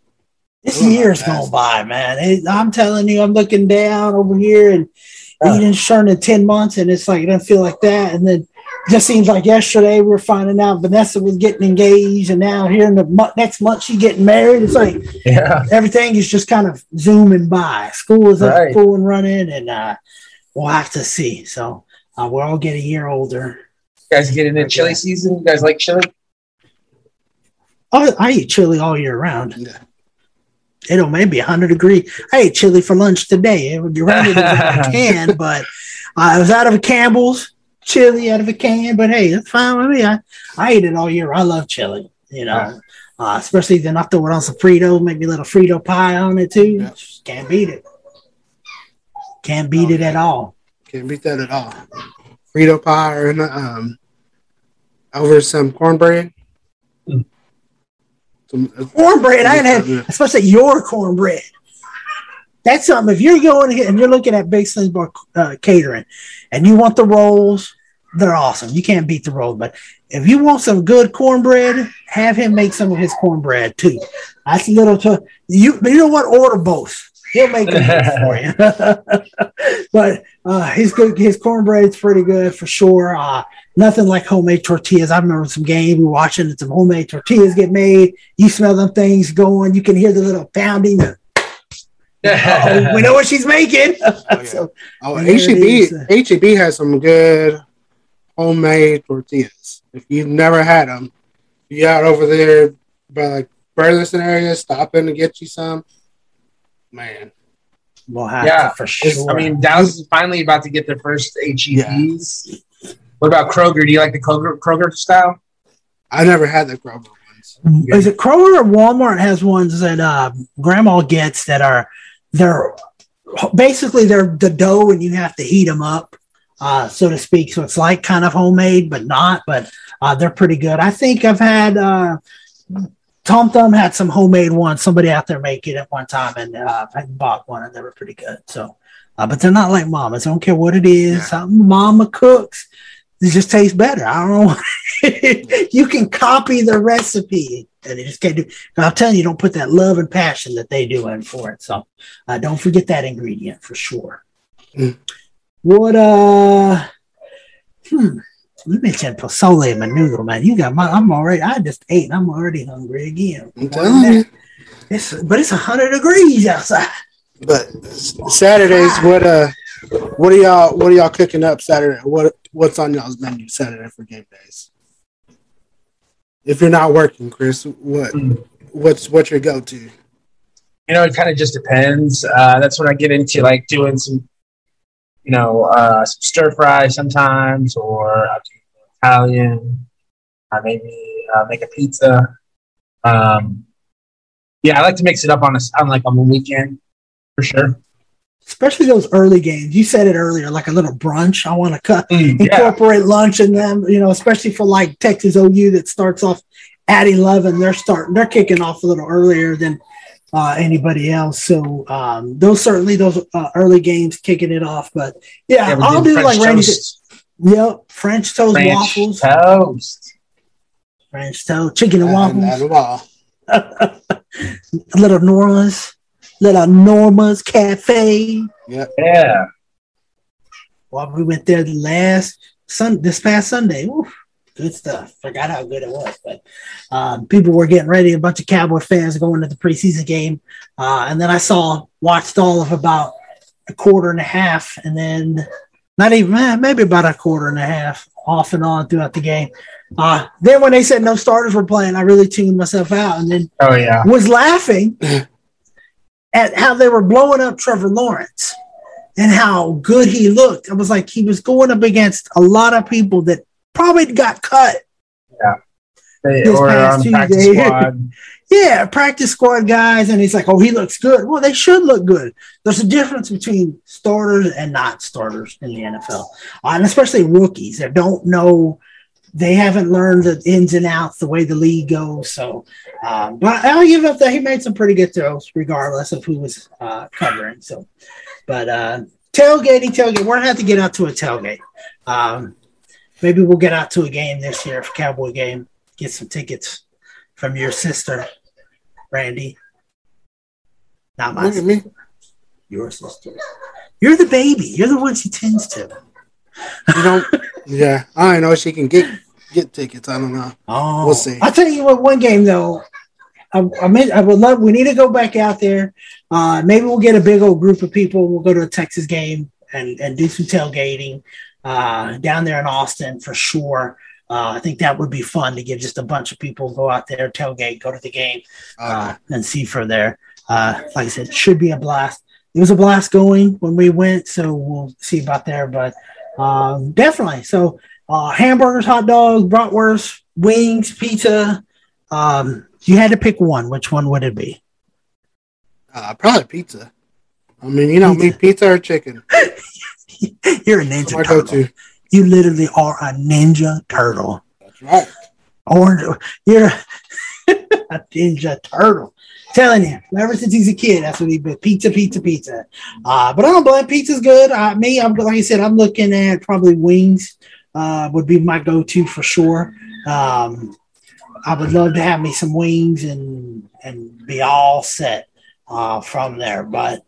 This Oh, my year's going by, man. It- I'm telling you, I'm looking down over here and Yeah. eating turn in 10 months, and it's like, it doesn't feel like that. And then just seems like yesterday we were finding out Vanessa was getting engaged, and now here in the mo- next month she's getting married. It's like Yeah. everything is just kind of zooming by. School is up Right. full and running, and uh, we'll have to see. So uh, we're all getting a year older. You guys get into chili season? You guys like chili? Oh, I eat chili all year round. Yeah. It don't maybe 100 degree. I ate chili for lunch today. It would be running out of a can, but I was out of a Campbell's chili out of a can. But hey, that's fine with me. I, I eat it all year. I love chili, you know, uh, especially then I throw it on some Frito, maybe a little Frito pie on it too. Yeah. Can't beat it. Can't beat it at all. Can't beat that at all. Frito pie or um, over some cornbread. Mm. Some, Cornbread, I ain't had, especially your cornbread. That's something. If you're going and you're looking at Big Salinas Bar uh, catering, and you want the rolls, they're awesome. You can't beat the roll. But if you want some good cornbread, have him make some of his cornbread too. That's a little to you. You know what? Order both. He'll make them both for you. but uh, his good. His cornbread's pretty good for sure. Uh, nothing like homemade tortillas. I remember some game we watching and some homemade tortillas get made. You smell them things going. You can hear the little pounding. Oh, we know what she's making. yeah. So, Oh, There. HEB, HEB has some good homemade tortillas. If you've never had them, you out over there by like Burleson area, stop in to get you some. Man, we'll have Yeah. to for sure. I mean, Dallas is finally about to get their first HEBs. What about Kroger? Do you like the Kroger, Kroger style? I never had the Kroger ones. is it Kroger or Walmart has ones that uh, Grandma gets that are they're basically they're the dough and you have to heat them up, uh, so to speak. So it's like kind of homemade, but not. But uh, they're pretty good. I think I've had uh, Tom Thumb had some homemade ones. Somebody out there making it at one time, and uh, I bought one, and they were pretty good. So, uh, but they're not like Mama's. I don't care what it is. Something Mama cooks, it just tastes better. I don't know. you can copy the recipe, and it just can't do. I'm telling you, don't put that love and passion that they do in for it. So, uh, don't forget that ingredient for sure. Mm. What uh? Hmm. You mentioned pozole and menudo, man. You got my. I'm already. I just ate. and I'm already hungry again. I'm telling you. It's but it's hundred degrees outside. But Saturdays, what uh, what are y'all what are y'all cooking up Saturday? What what's on y'all's menu Saturday for game days? If you're not working, Chris, what Mm. what's what's your go to? You know, it kind of just depends. Uh, that's when I get into like doing some, you know, uh, some stir fry sometimes, or I'll do Italian. I maybe uh, make a pizza. Um, yeah, I like to mix it up on a on like on the weekend for sure. Especially those early games. You said it earlier, like a little brunch. I want to cut Mm, yeah, incorporate lunch in them. You know, especially for like Texas OU that starts off at eleven. They're starting. They're kicking off a little earlier than uh, anybody else. So um, those certainly those uh, early games kicking it off. But yeah, yeah I'll do French like Randy said. toast. Yep, French toast, French waffles, toast. French toast, chicken and And waffles. that all. little Norma's, little Norma's Cafe. Yeah, Well, we went there the last sun this past Sunday. Oof, good stuff. Forgot how good it was, but um, people were getting ready. A bunch of Cowboy fans going to the preseason game, uh, and then I saw watched all of about a quarter and a half, and then not even maybe about a quarter and a half off and on throughout the game. Uh, then when they said no starters were playing, I really tuned myself out, and then oh yeah, was laughing at how they were blowing up Trevor Lawrence and how good he looked. I was like, he was going up against a lot of people that probably got cut. Yeah. They, This past practice Tuesday. squad. yeah, practice squad guys, and he's like, oh, he looks good. Well, they should look good. There's a difference between starters and not starters in the NFL, uh, and especially rookies that don't know. They haven't learned the ins and outs, the way the league goes. So, um, but I'll give up that he made some pretty good throws, regardless of who was uh, covering. So, but uh, tailgating, tailgate. We're gonna have to get out to a tailgate. Um, maybe we'll get out to a game this year, a Cowboy game. Get some tickets from your sister, Randy. Not my at me. sister, your sister. You're the baby. You're the one she tends to. You don't. yeah, I know she can get get tickets. I don't know. Oh, We'll see. I'll tell you what. One game though, I, I mean, I would love. We need to go back out there. Uh, maybe we'll get a big old group of people. We'll go to a Texas game and and do some tailgating uh, down there in Austin for sure. Uh, I think that would be fun to get just a bunch of people go out there, tailgate, go to the game, uh, and see for there. Uh, like I said, should be a blast. It was a blast going when we went, so we'll see about there. But um, definitely, so uh, hamburgers, hot dogs, bratwurst, wings, pizza. Um, you had to pick one. Which one would it be? Uh, probably pizza. I mean, you know me, pizza or chicken. You're a ninja my turtle. go-to. You literally are a ninja turtle. That's right. Or you're a ninja turtle. Telling you, ever since he's a kid, that's what he's been. Pizza, pizza, pizza. Uh, but I don't blame pizza's good. Uh, me, I'm like I said, I'm looking at probably wings. Uh, would be my go-to for sure. Um, I would love to have me some wings and and be all set uh, from there. But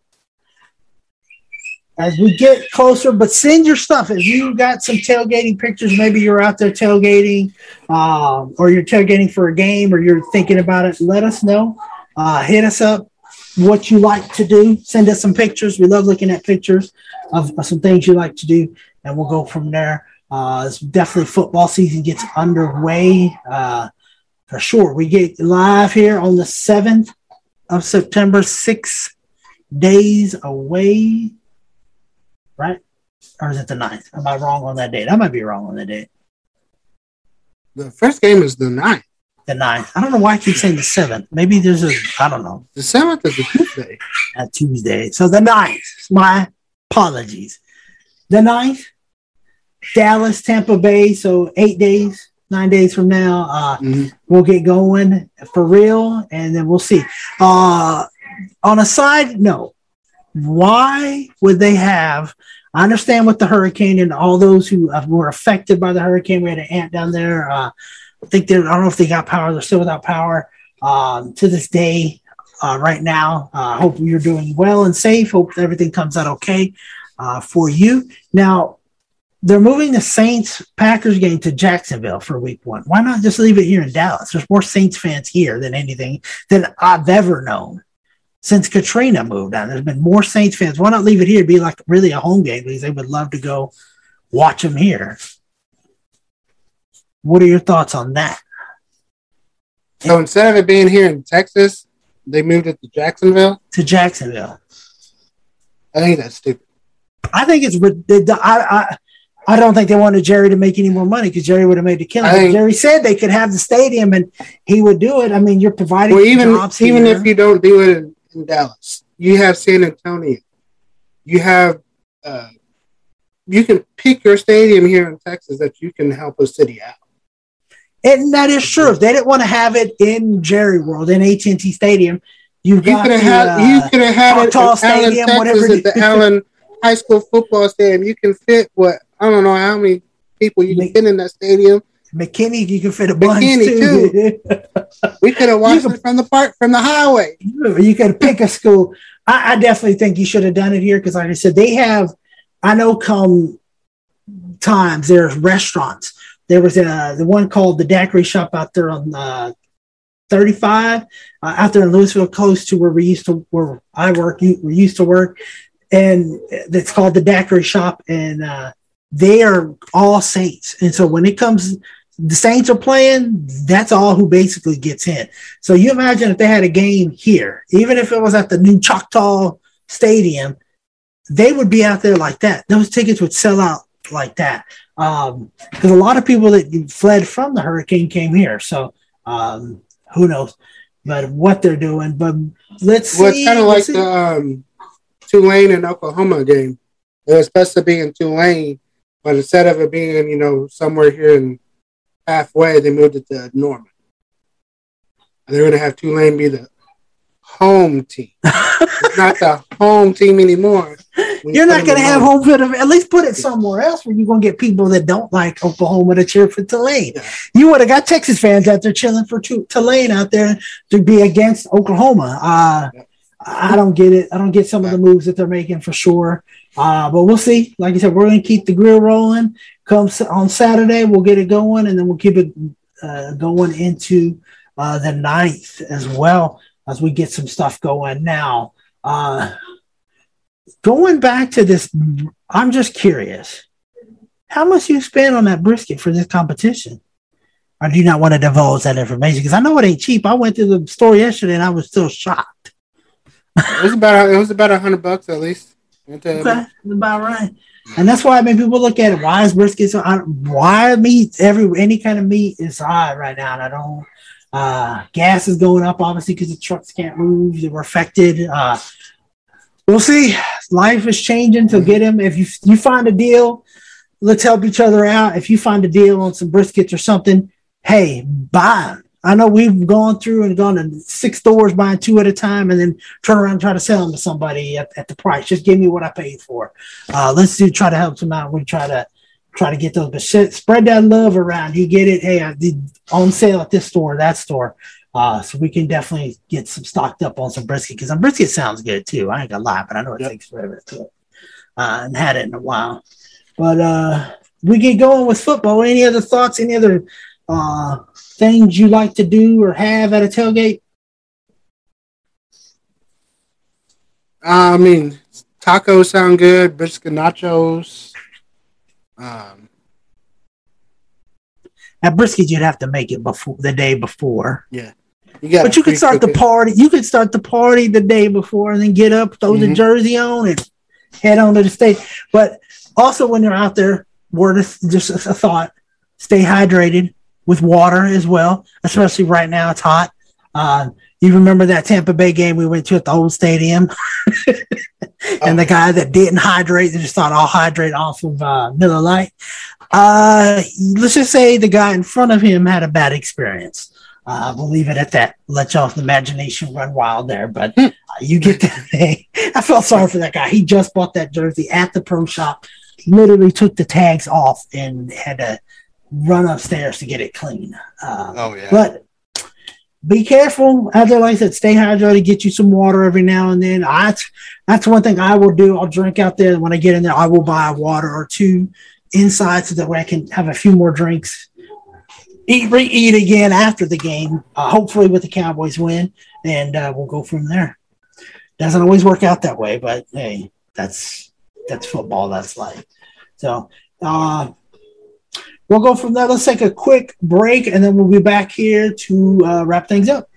as we get closer, but send your stuff. If you got some tailgating pictures, maybe you're out there tailgating, um, or you're tailgating for a game, or you're thinking about it, let us know. Uh, hit us up. What you like to do? Send us some pictures. We love looking at pictures of, of some things you like to do, and we'll go from there. Uh, it's definitely football season gets underway uh, for sure. We get live here on the seventh of September, six days away right? Or is it the ninth? Am I wrong on that date? I might be wrong on that date. The first game is the ninth. The ninth. I don't know why I keep saying the seventh. Maybe there's a I don't know. The seventh is a Tuesday. At Tuesday. So the ninth. My apologies. The ninth. Dallas, Tampa Bay. So eight days, nine days from now. Uh Mhm. we'll get going for real and then we'll see. Uh on a side note, why would they have I understand with the hurricane and all those who uh, were affected by the hurricane. We had an aunt down there. Uh, I think they're, I don't know if they got power. They're still without power um, to this day. Uh, right now, uh, hope you're doing well and safe. Hope everything comes out okay uh, for you. Now, they're moving the Saints Packers game to Jacksonville for Week One. Why not just leave it here in Dallas? There's more Saints fans here than anything than I've ever known since Katrina moved down. There's been more Saints fans. Why not leave it here? It'd be like really a home game because they would love to go watch them here. What are your thoughts on that? So instead of it being here in Texas, they moved it to Jacksonville. To Jacksonville, I think that's stupid. I think it's. rid- the- the- I I, I don't think they wanted Jerry to make any more money because Jerry would have made the killing. Think- Jerry said they could have the stadium and he would do it. I mean, you're providing Well, even even here. if you don't do it in, Dallas, you have San Antonio. You have uh, you can pick your stadium here in Texas that you can help a city out. And that is true. If they didn't want to have it in Jerry World, in AT and T Stadium, You got could have had uh, you could have had it in Allen, Texas, at the. Allen High School football stadium. You can fit what I don't know how many people you can fit in that stadium. McKinney. You can fit a bunch McKinney, too. We could have watched can- it from the park from the highway. you could have pick a school. I, I definitely think you should have done it here because, like I said, they have. I know come times there's restaurants. There was a the one called the Daiquiri Shop out there on uh, 35 uh, out there in Lewisville, close to where we used to where I work. We used to work, and it's called the Daiquiri Shop, and uh, they are all Saints. And so when it comes, the Saints are playing. That's all who basically gets in. So you imagine if they had a game here, even if it was at the new Choctaw Stadium, they would be out there like that. Those tickets would sell out like that. Because a lot of people that fled from the hurricane came here. So Um, who knows? But what they're doing, but let's Well, see. it's kind of like see. the um, Tulane and Oklahoma game. It was supposed to be in Tulane, but instead of it being, you know, somewhere here in halfway, they moved it to Norman. And they're going to have Tulane be the home team. it's not the home team anymore. you You're not going to have home field. At least put it somewhere else where you're going to get people that don't like Oklahoma to cheer for Tulane. Yeah. You would have got Texas fans out there chilling for Tulane out there to be against Oklahoma. Uh, Yeah. I don't get it. I don't get some of the moves that they're making for sure. Uh, but we'll see. Like I said, we're going to keep the grill rolling. Come on Saturday, we'll get it going, and then we'll keep it uh, going into uh, the ninth as well as we get some stuff going now. Uh, going back to this, I'm just curious. How much you spend on that brisket for this competition? I do not want to divulge that information? Because I know it ain't cheap. I went to the store yesterday and I was still shocked. It was about it was about a hundred bucks at least. Okay, that's about right. And that's why I mean people look at it. Why is brisket so high? Why meat? Every any kind of meat is high right now, and I don't. Uh, gas is going up obviously because the trucks can't move. They were affected. Uh, we'll see. Life is changing. So get him if you you find a deal. Let's help each other out. If you find a deal on some briskets or something, hey, buy 'em. I know we've gone through and gone to six stores buying two at a time and then turn around and try to sell them to somebody at, at the price. Just give me what I paid for. Uh, let's do try to help them out. We try to try to get those, but shit, spread that love around. You get it. Hey, I did on sale at this store, that store. Uh, so we can definitely get some stocked up on some brisket because some brisket sounds good too. I ain't gonna lie, but I know it Yep. takes forever to cook. Uh, and had it in a while. But uh, we get going with football. Any other thoughts? Any other uh, things you like to do or have at a tailgate? I mean, tacos sound good. Brisket nachos. Um, At brisket, you'd have to make it before the day before. Yeah, you. But you could start the party. You could start the party the day before and then get up, throw the Mhm. jersey on, and head on to the stage. But also, when you're out there, word is just a thought: stay hydrated with water as well. Especially right now, it's hot. Uh, you remember that Tampa Bay game we went to at the old stadium, and the guy that didn't hydrate, they just thought I'll hydrate off of uh, Miller Lite. Uh, let's just say the guy in front of him had a bad experience. Uh, we'll leave it at that. Let y'all's imagination run wild there, but uh, you get that thing. I felt sorry for that guy. He just bought that jersey at the pro shop, literally took the tags off and had to run upstairs to get it clean. Uh, Oh yeah. but be careful. As I like I said, stay hydrated. Get you some water every now and then. I that's one thing I will do. I'll drink out there when I get in there. I will buy a water or two inside so that way I can have a few more drinks. Eat, re-eat again after the game. Uh, hopefully, with the Cowboys win, and uh, we'll go from there. Doesn't always work out that way, but hey, that's that's football. That's life. So. Uh, We'll go from there. Let's take a quick break, and then we'll be back here to uh, wrap things up.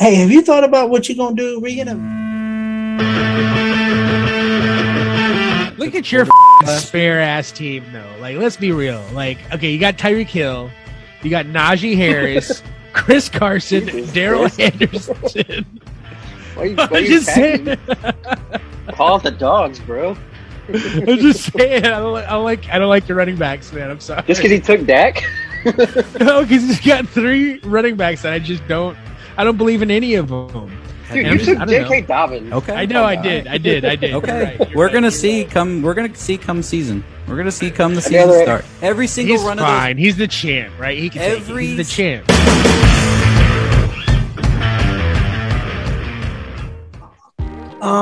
Hey, have you thought about what you're gonna do, Regan? Look at your spare ass team, though. Like, let's be real. Like, okay, you got Tyreek Hill, you got Najee Harris, Chris Carson, Darrell Henderson. Why are you, why are I'm you just saying. Call off the dogs, bro. I'm just saying. I don't, like, I don't like. I don't like the running backs, man. I'm sorry. Just because he took Dak? no, because he's got three running backs that I just don't. I don't believe in any of them. Dude, you just- took know. J.K. Dobbins. Okay. I know. I did. I did. I did. Okay, You're right, you're we're right, gonna see right. come. We're gonna see come season. We're gonna see come the season other- start. Every single He's run of fine. He's the champ, right? He can. Every He's the s- champ.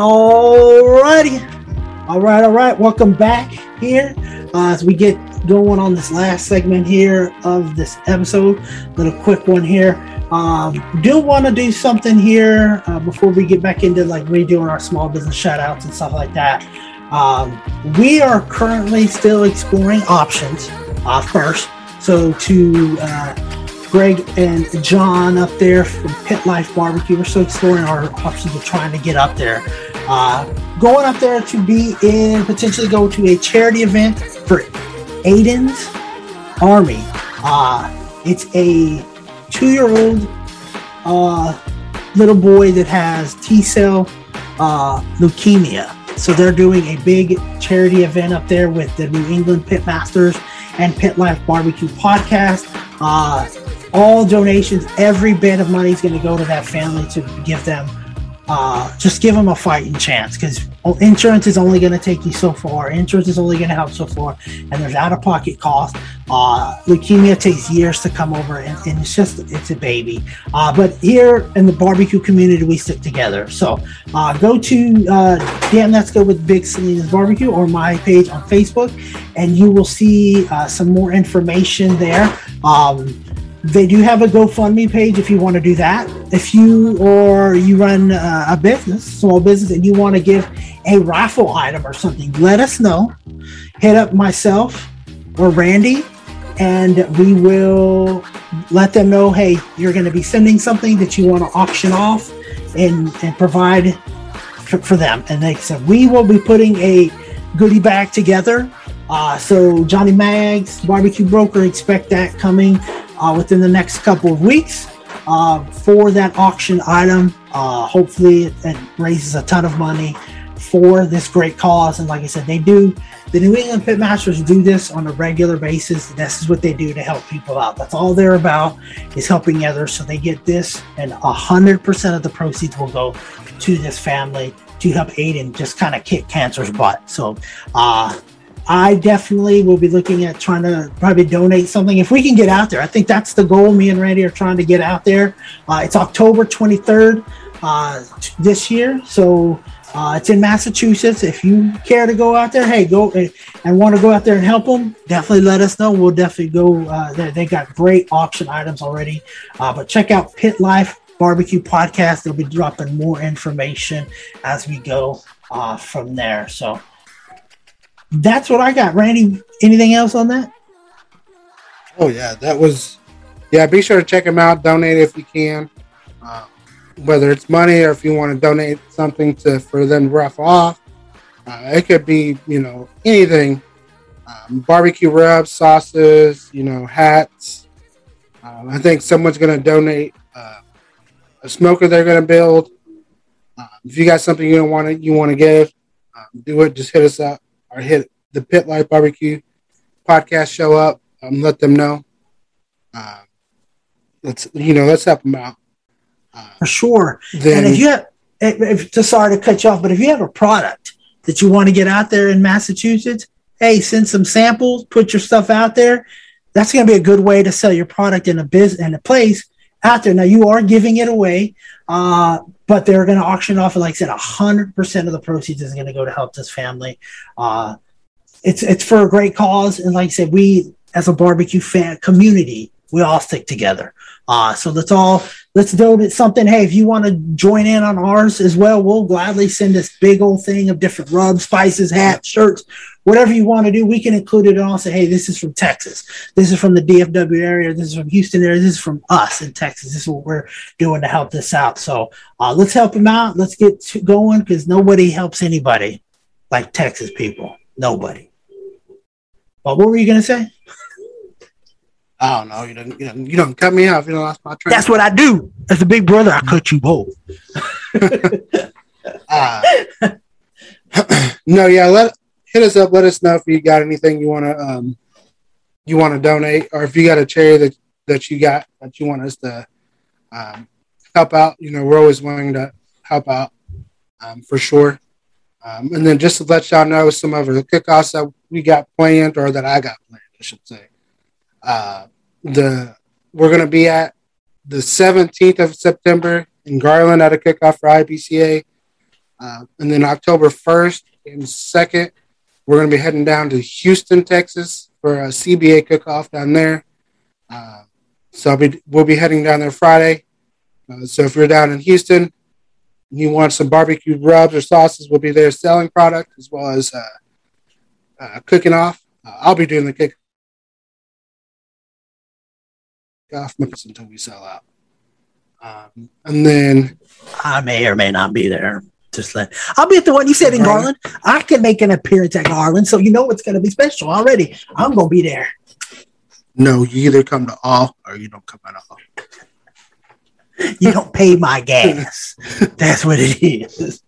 Alrighty. All right, all right. Welcome back here uh, as we get going on this last segment here of this episode. Little quick one here. Um, do want to do something here uh, before we get back into like redoing our small business shout outs and stuff like that. Um, we are currently still exploring options uh, first. So to uh, Greg and John up there from Pit Life Barbecue. We're still exploring our options of trying to get up there. Uh, going up there to be in potentially go to a charity event for Aiden's Army. Uh, it's a two-year-old uh, little boy that has T cell uh, leukemia. So they're doing a big charity event up there with the New England Pitmasters and Pit Life Barbecue podcast. Uh, all donations, every bit of money is going to go to that family to give them, uh, just give them a fighting chance because insurance is only going to take you so far. Insurance is only going to help so far, and there's out of pocket costs. Uh, leukemia takes years to come over, and, and it's just it's a baby. Uh, but here in the barbecue community, we stick together. So uh, go to uh, Damn Let's Go with Big Salinas Barbecue or my page on Facebook, and you will see uh, some more information there. Um, they do have a GoFundMe page if you want to do that. If you or you run a business, small business, and you want to give a raffle item or something, let us know. Hit up myself or Randy, and we will let them know. Hey, you're going to be sending something that you want to auction off and and provide for, for them. And they said we will be putting a goodie bag together. Uh, so Johnny Mags, Barbecue Broker, expect that coming uh, within the next couple of weeks uh, for that auction item. Uh, hopefully, it, it, raises a ton of money for this great cause. And like I said, they do. The New England Pitmasters do this on a regular basis. This is what they do to help people out. That's all they're about is helping others. So they get this, and hundred percent of the proceeds will go to this family to help aid and just kind of kick cancer's butt. So, uh, I definitely will be looking at trying to probably donate something if we can get out there. I think that's the goal. Me and Randy are trying to get out there. Uh, it's October 23rd uh, this year, so uh, it's in Massachusetts. If you care to go out there, hey, go and want to go out there and help them, definitely let us know. We'll definitely go. Uh, they got great auction items already, uh, but check out Pit Life Barbecue Podcast. They'll be dropping more information as we go uh, from there. So that's what I got. Randy, anything else on that? Oh yeah, that was yeah. Be sure to check them out. Donate if you can, uh, whether it's money or if you want to donate something to for them to off. Uh, it could be you know anything, um, barbecue rubs, sauces, you know hats. Um, I think someone's going to donate uh, a smoker they're going to build. Uh, if you got something you want to you want to give, um, do it. Just hit us up or hit the Pit Life Barbecue podcast show up. Um, let them know. Uh, let's you know let's help them out uh, for sure. Then, and if you have, if, if, sorry to cut you off, but if you have a product that you want to get out there in Massachusetts, hey, send some samples, put your stuff out there. That's going to be a good way to sell your product in a business in a place out there. Now you are giving it away, uh, but they're going to auction off. And like I said, hundred percent of the proceeds is going to go to help this family. Uh, it's it's for a great cause, and like I said, we as a barbecue fan community, we all stick together. Uh, so let's all let's donate something. Hey, if you want to join in on ours as well, we'll gladly send this big old thing of different rubs, spices, hats, shirts, whatever you want to do. We can include it all. Say, hey, this is from Texas. This is from the DFW area. This is from Houston area. This is from us in Texas. This is what we're doing to help this out. So uh, let's help them out. Let's get going because nobody helps anybody like Texas people. Nobody. Well, what were you going to say? I don't know. You don't, you don't, you don't cut me off. You don't lost my train. That's what I do. As a big brother, I cut you both. uh, no, yeah. Let hit us up. Let us know if you got anything you want to um, you want to donate, or if you got a chair that that you got that you want us to um, help out. You know, we're always willing to help out um, for sure. Um, and then just to let y'all know some of the cook-offs that we got planned, or that I got planned, I should say. Uh, the we're going to be at the 17th of September in Garland at a kickoff for IBCA. Uh, and then October 1st and 2nd, we're going to be heading down to Houston, Texas for a CBA kickoff down there. Uh, so be, we'll be heading down there Friday. Uh, so if you're down in Houston, and you want some barbecue rubs or sauces, we'll be there selling product as well as uh, uh, cooking off. Uh, I'll be doing the kick off until we sell out. Um, and then I may or may not be there. Just let I'll be at the one you said in Garland. I can make an appearance at Garland, so you know it's going to be special already. I'm going to be there. No, you either come to all or you don't come at all. You don't pay my gas. That's what it is.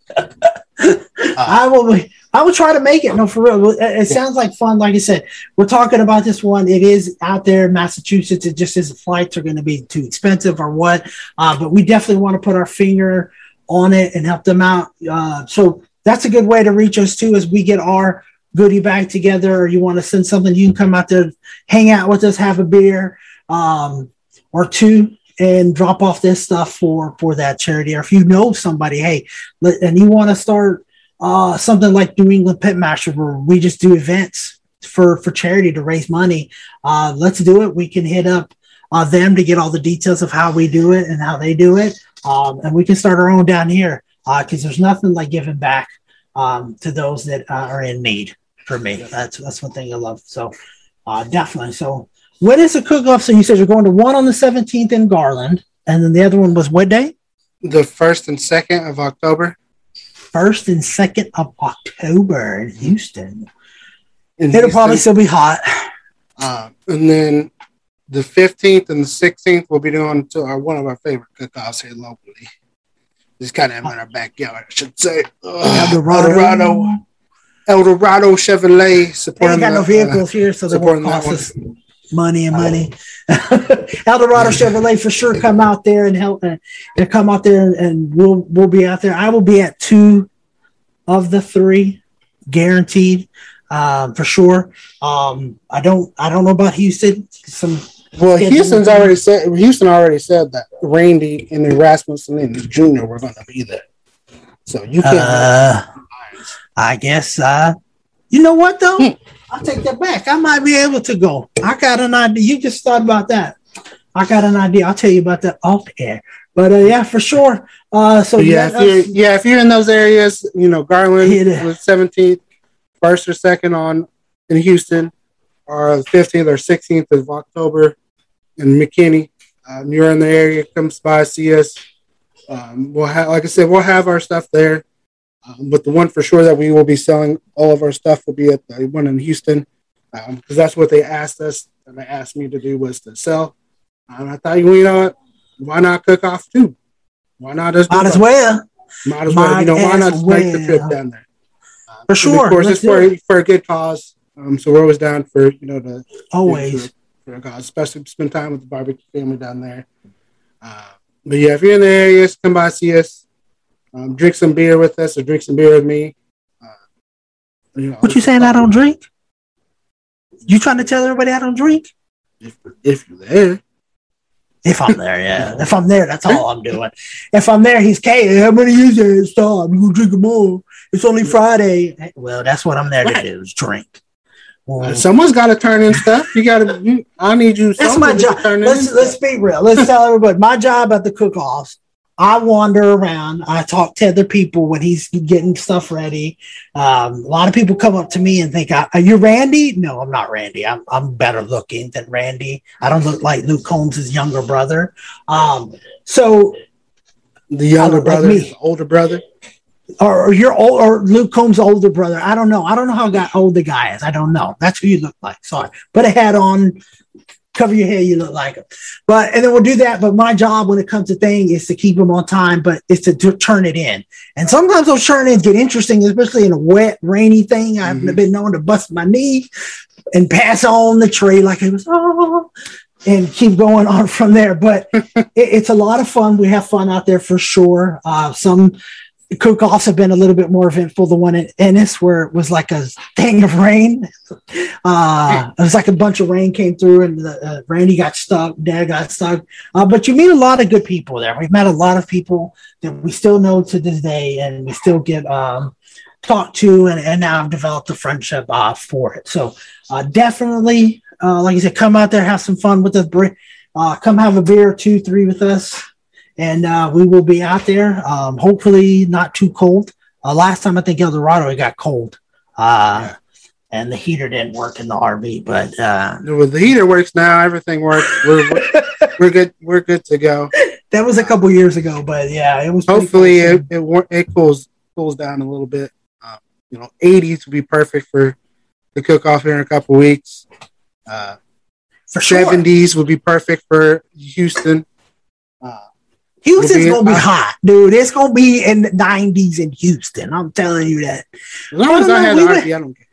I will. I will try to make it. No, for real. It, sounds like fun. Like I said, we're talking about this one. It is out there, in Massachusetts. It just is flights are going to be too expensive or what. Uh, but we definitely want to put our finger on it and help them out. Uh, so that's a good way to reach us too. As we get our goodie bag together, or you want to send something, you can come out there, hang out with us, have a beer um, or two and drop off this stuff for for that charity or if you know somebody hey let- and you want to start uh something like new england pit master where we just do events for for charity to raise money. Uh let's do it. We can hit up uh them to get all the details of how we do it and how they do it. Um and we can start our own down here uh because there's nothing like giving back um to those that uh, are in need for me. That's that's one thing i love. So uh definitely. So when is the cook-off? So you said you're going to one on the 17th in Garland, and then the other one was what day? The first and second of October. First and second of October in Houston. in It'll probably still be hot. Uh, and then the 15th and the 16th, we'll be doing to our, one of our favorite cook-offs here locally. Just kind of in our backyard, I should say. Ugh, El Dorado. Eldorado, Eldorado Chevrolet They ain't got no the, vehicles here, so they won't cost one. Money and money. Eldorado Chevrolet for sure come out there and help. Uh, come out there and, and we'll we'll be out there. I will be at two of the three, guaranteed um, for sure. Um, I don't I don't know about Houston. Some Well. Houston's already said. Houston already said that Randy and then Rasmussen and Jr. were going to be there. So you can't. Uh, I guess. Uh, you know what though? I'll take that back. I might be able to go. I got an idea. You just thought about that. I got an idea. I'll tell you about that off air. But uh, yeah, for sure. Uh, so yeah, if you're, us- yeah, if you're in those areas, you know, Garland was 17th, first or second on in Houston, or 15th or 16th of October in McKinney. Um, you're in the area, come by, see us. Um, we'll have, like I said, we'll have our stuff there. Um, but the one for sure that we will be selling all of our stuff will be at the one in Houston, because that's what they asked us and they asked me to do was to sell. And I thought, you know what? Why not cook off too? Why not just might as well. Might as well. Might You know, why not just make the trip down there? For sure. Of course, Let's it's for, it. for a good cause. Um, so we're always down for you know the Always. for a cause, especially spend time with the barbecue family down there. Uh, but yeah, if you're in the area, come by see us. Um, drink some beer with us, or drink some beer with me. Uh, you know, What you saying? I don't drink. You trying to tell everybody I don't drink? if, if you're there. If I'm there, yeah. If I'm there, that's all I'm doing. If I'm there, he's K. How many years there? Stop. You gonna drink them all. It's only Friday. Well, that's what I'm there to do is drink. Uh, Well, someone's got to turn in stuff. You got to. I need you. That's my to job. Let's let's be real. Let's tell everybody my job at the cook-offs. I wander around. I talk to other people when he's getting stuff ready. Um, a lot of people come up to me and think, "Are you Randy?" No, I'm not Randy. I'm I'm better looking than Randy. I don't look like Luke Combs' younger brother. Um, so the younger like brother, me. the older brother. or, or your old or Luke Combs' older brother. I don't know. I don't know how old the guy is. I don't know. That's who you look like. Sorry. Put a hat on, cover your hair, you look like him. But and then we'll do that. But my job when it comes to thing is to keep them on time, but it's to turn it in. And sometimes those turn ins get interesting, especially in a wet, rainy thing. I've Mhm. been known to bust my knee and pass on the tree like it was oh and keep going on from there. But it, it's a lot of fun. We have fun out there for sure. Uh, some cook offs have been a little bit more eventful. The one in Ennis, where it was like a thing of rain. Uh, it was like a bunch of rain came through, and the, uh, Randy got stuck. Dad got stuck. Uh, but you meet a lot of good people there. We've met a lot of people that we still know to this day, and we still get um, talked to, and, and now I've developed a friendship uh, for it. So uh, definitely, uh, like I said, come out there, have some fun with us. Uh, come have a beer, two, three with us and uh, we will be out there. Um, hopefully, not too cold. Uh, last time I think El Dorado it got cold, uh, and the heater didn't work in the RV. But uh, Well, the heater works now. Everything works. We're we're good. We're good to go. that was a couple years ago. But yeah, it was. Hopefully, cool. it it, it cools cools down a little bit. Um, you know, 80s would be perfect for the cook off here in a couple weeks. Uh, for sure. Seventies would be perfect for Houston. Uh, Houston's gonna be uh, hot, dude. It's gonna be in the nineties in Houston. I'm telling you that. as long as I I don't had we RV, I don't care.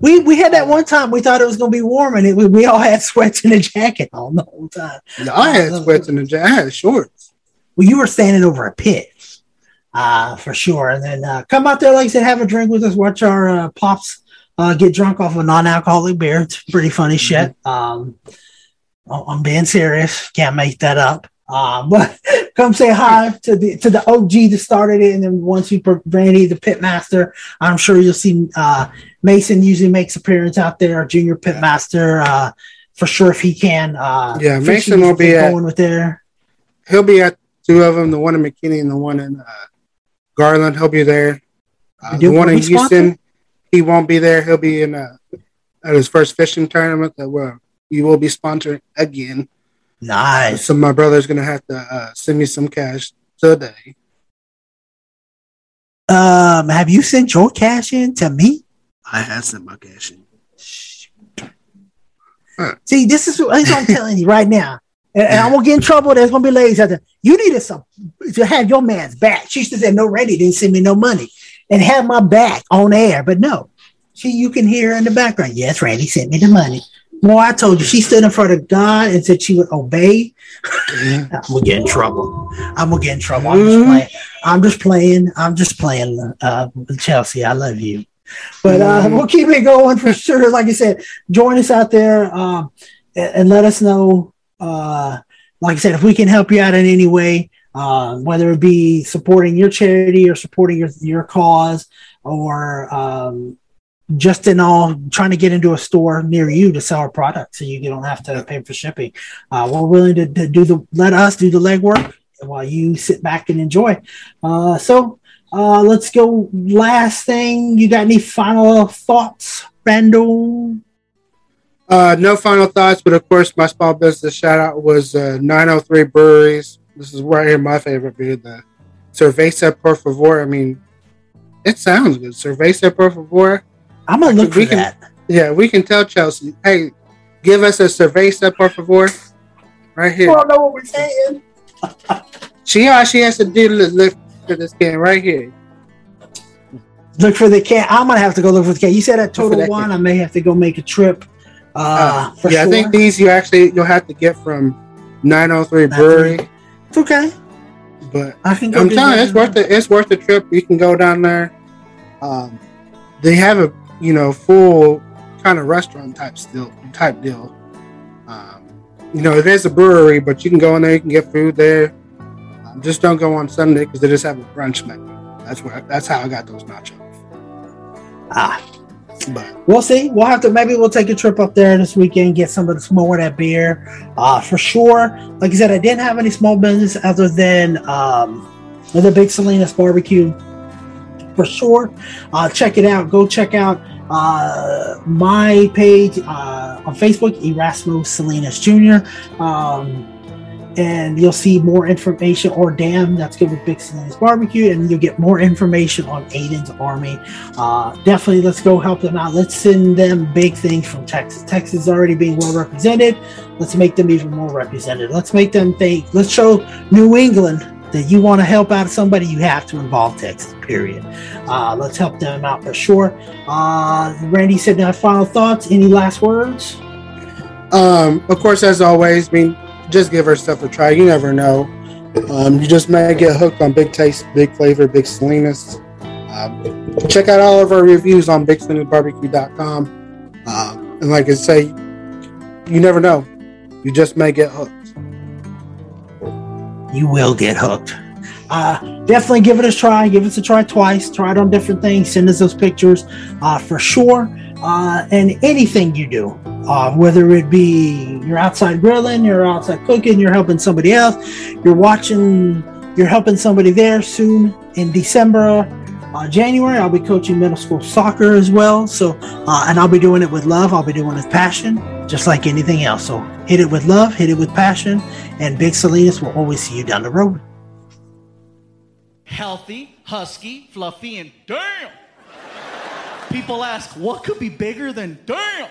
We we had that one time we thought it was gonna be warm and it was, we all had sweats and a jacket on the whole time. Yeah, I had sweats in the jacket. I had shorts. Well, you were standing over a pit, uh, for sure. And then uh, come out there, like I said, have a drink with us, watch our uh, pops uh, get drunk off a non-alcoholic beer. It's pretty funny shit. Um, I'm being serious. Can't make that up. Uh, but come say hi to the to the OG that started it, and then once you put Randy, the pit master, I'm sure you'll see uh, Mason usually makes appearance out there, our junior pit master, uh, for sure if he can. Uh, Yeah, Mason will be at- going with there. He'll be at two of them. The one in McKinney and the one in uh, Garland. He'll be there. Uh, the one in we sponsor? Houston, he won't be there. He'll be in uh, at his first fishing tournament that will he will be sponsoring again. Nice. So my brother's gonna have to uh, send me some cash today. Um, have you sent your cash in to me? I have sent my cash in. See, this is what I'm telling you right now. And, and I'm gonna get in trouble. There's gonna be ladies out there. You needed some to have your man's back. She used to say, "No, Randy didn't send me no money," and have my back on air. But no, she you can hear in the background. Yes, Randy sent me the money. Well, I told you, she stood in front of God and said she would obey. I'm gonna get in trouble. I'm gonna get in trouble. I'm just playing. I'm just playing. I'm just playing. Uh, Chelsea, I love you. But uh, we'll keep it going for sure. Like I said, join us out there um, and, and let us know. Uh, like I said, if we can help you out in any way, uh, whether it be supporting your charity or supporting your your cause, or um, just in all trying to get into a store near you to sell our product, so you don't have to pay for shipping. Uh, we're willing to, to do the let us do the legwork while you sit back and enjoy. Uh, so uh, let's go. Last thing, you got any final thoughts, Randall? Uh, no final thoughts, but of course, my small business shout out was uh, 903 Breweries. This is right here my favorite beer, the Cerveza Por Favor. I mean, it sounds good. Cerveza Por Favor. I'm gonna look for We can- that. Yeah, we can tell Chelsea, hey, give us a Cerveza Por Favor right here. I don't know what we're saying. She all she has to do is look for this can right here. Look for the can. I'm gonna have to go look for the can. You said at Total that One, can. I may have to go make a trip. Uh, for yeah, sure. I think these you actually you'll have to get from 903 Brewery, it's okay. but I can go. I'm telling you, it's worth it. It's worth the trip. You can go down there. Um, they have a you know full kind of restaurant type still type deal. Um, you know, it is a brewery, but you can go in there. You can get food there. Um, just don't go on Sunday because they just have a brunch menu. That's where that's how I got those nachos. Ah, But we'll see. We'll have to maybe we'll take a trip up there this weekend, get some of the more of that beer. Uh, for sure. Like I said, I didn't have any small business other than um, the Big Salinas Barbecue. For sure, uh, check it out. Go check out uh, my page uh, on Facebook, Erasmo Salinas Jr. Um, and you'll see more information. Or damn, that's good with Big Barbecue, and you'll get more information on Aiden's Army. Uh, definitely, let's go help them out. Let's send them big things from Texas. Texas is already being well represented. Let's make them even more represented. Let's make them think. Let's show New England that you want to help out somebody, you have to involve Texas. Period. Uh, let's help them out for sure. Uh, Randy said, "Now, final thoughts. Any last words?" Um, of course, as always, I mean, just give her stuff a try. You never know. Um, you just may get hooked on Big Taste, Big Flavor, Big Salinas. Um, check out all of our reviews on BigSalinasBarbecue.com. Um, and like I say, you never know. You just may get hooked. You will get hooked. Uh, definitely give it a try. Give us a try twice. Try it on different things. Send us those pictures uh, for sure. Uh, and anything you do, uh, whether it be you're outside grilling, you're outside cooking, you're helping somebody else, you're watching, you're helping somebody there soon in December. Uh, January, I'll be coaching middle school soccer as well. So, uh, and I'll be doing it with love. I'll be doing it with passion, just like anything else. So, hit it with love, hit it with passion, and Big Salinas will always see you down the road. healthy, husky, fluffy, and damn. People ask, what could be bigger than damn?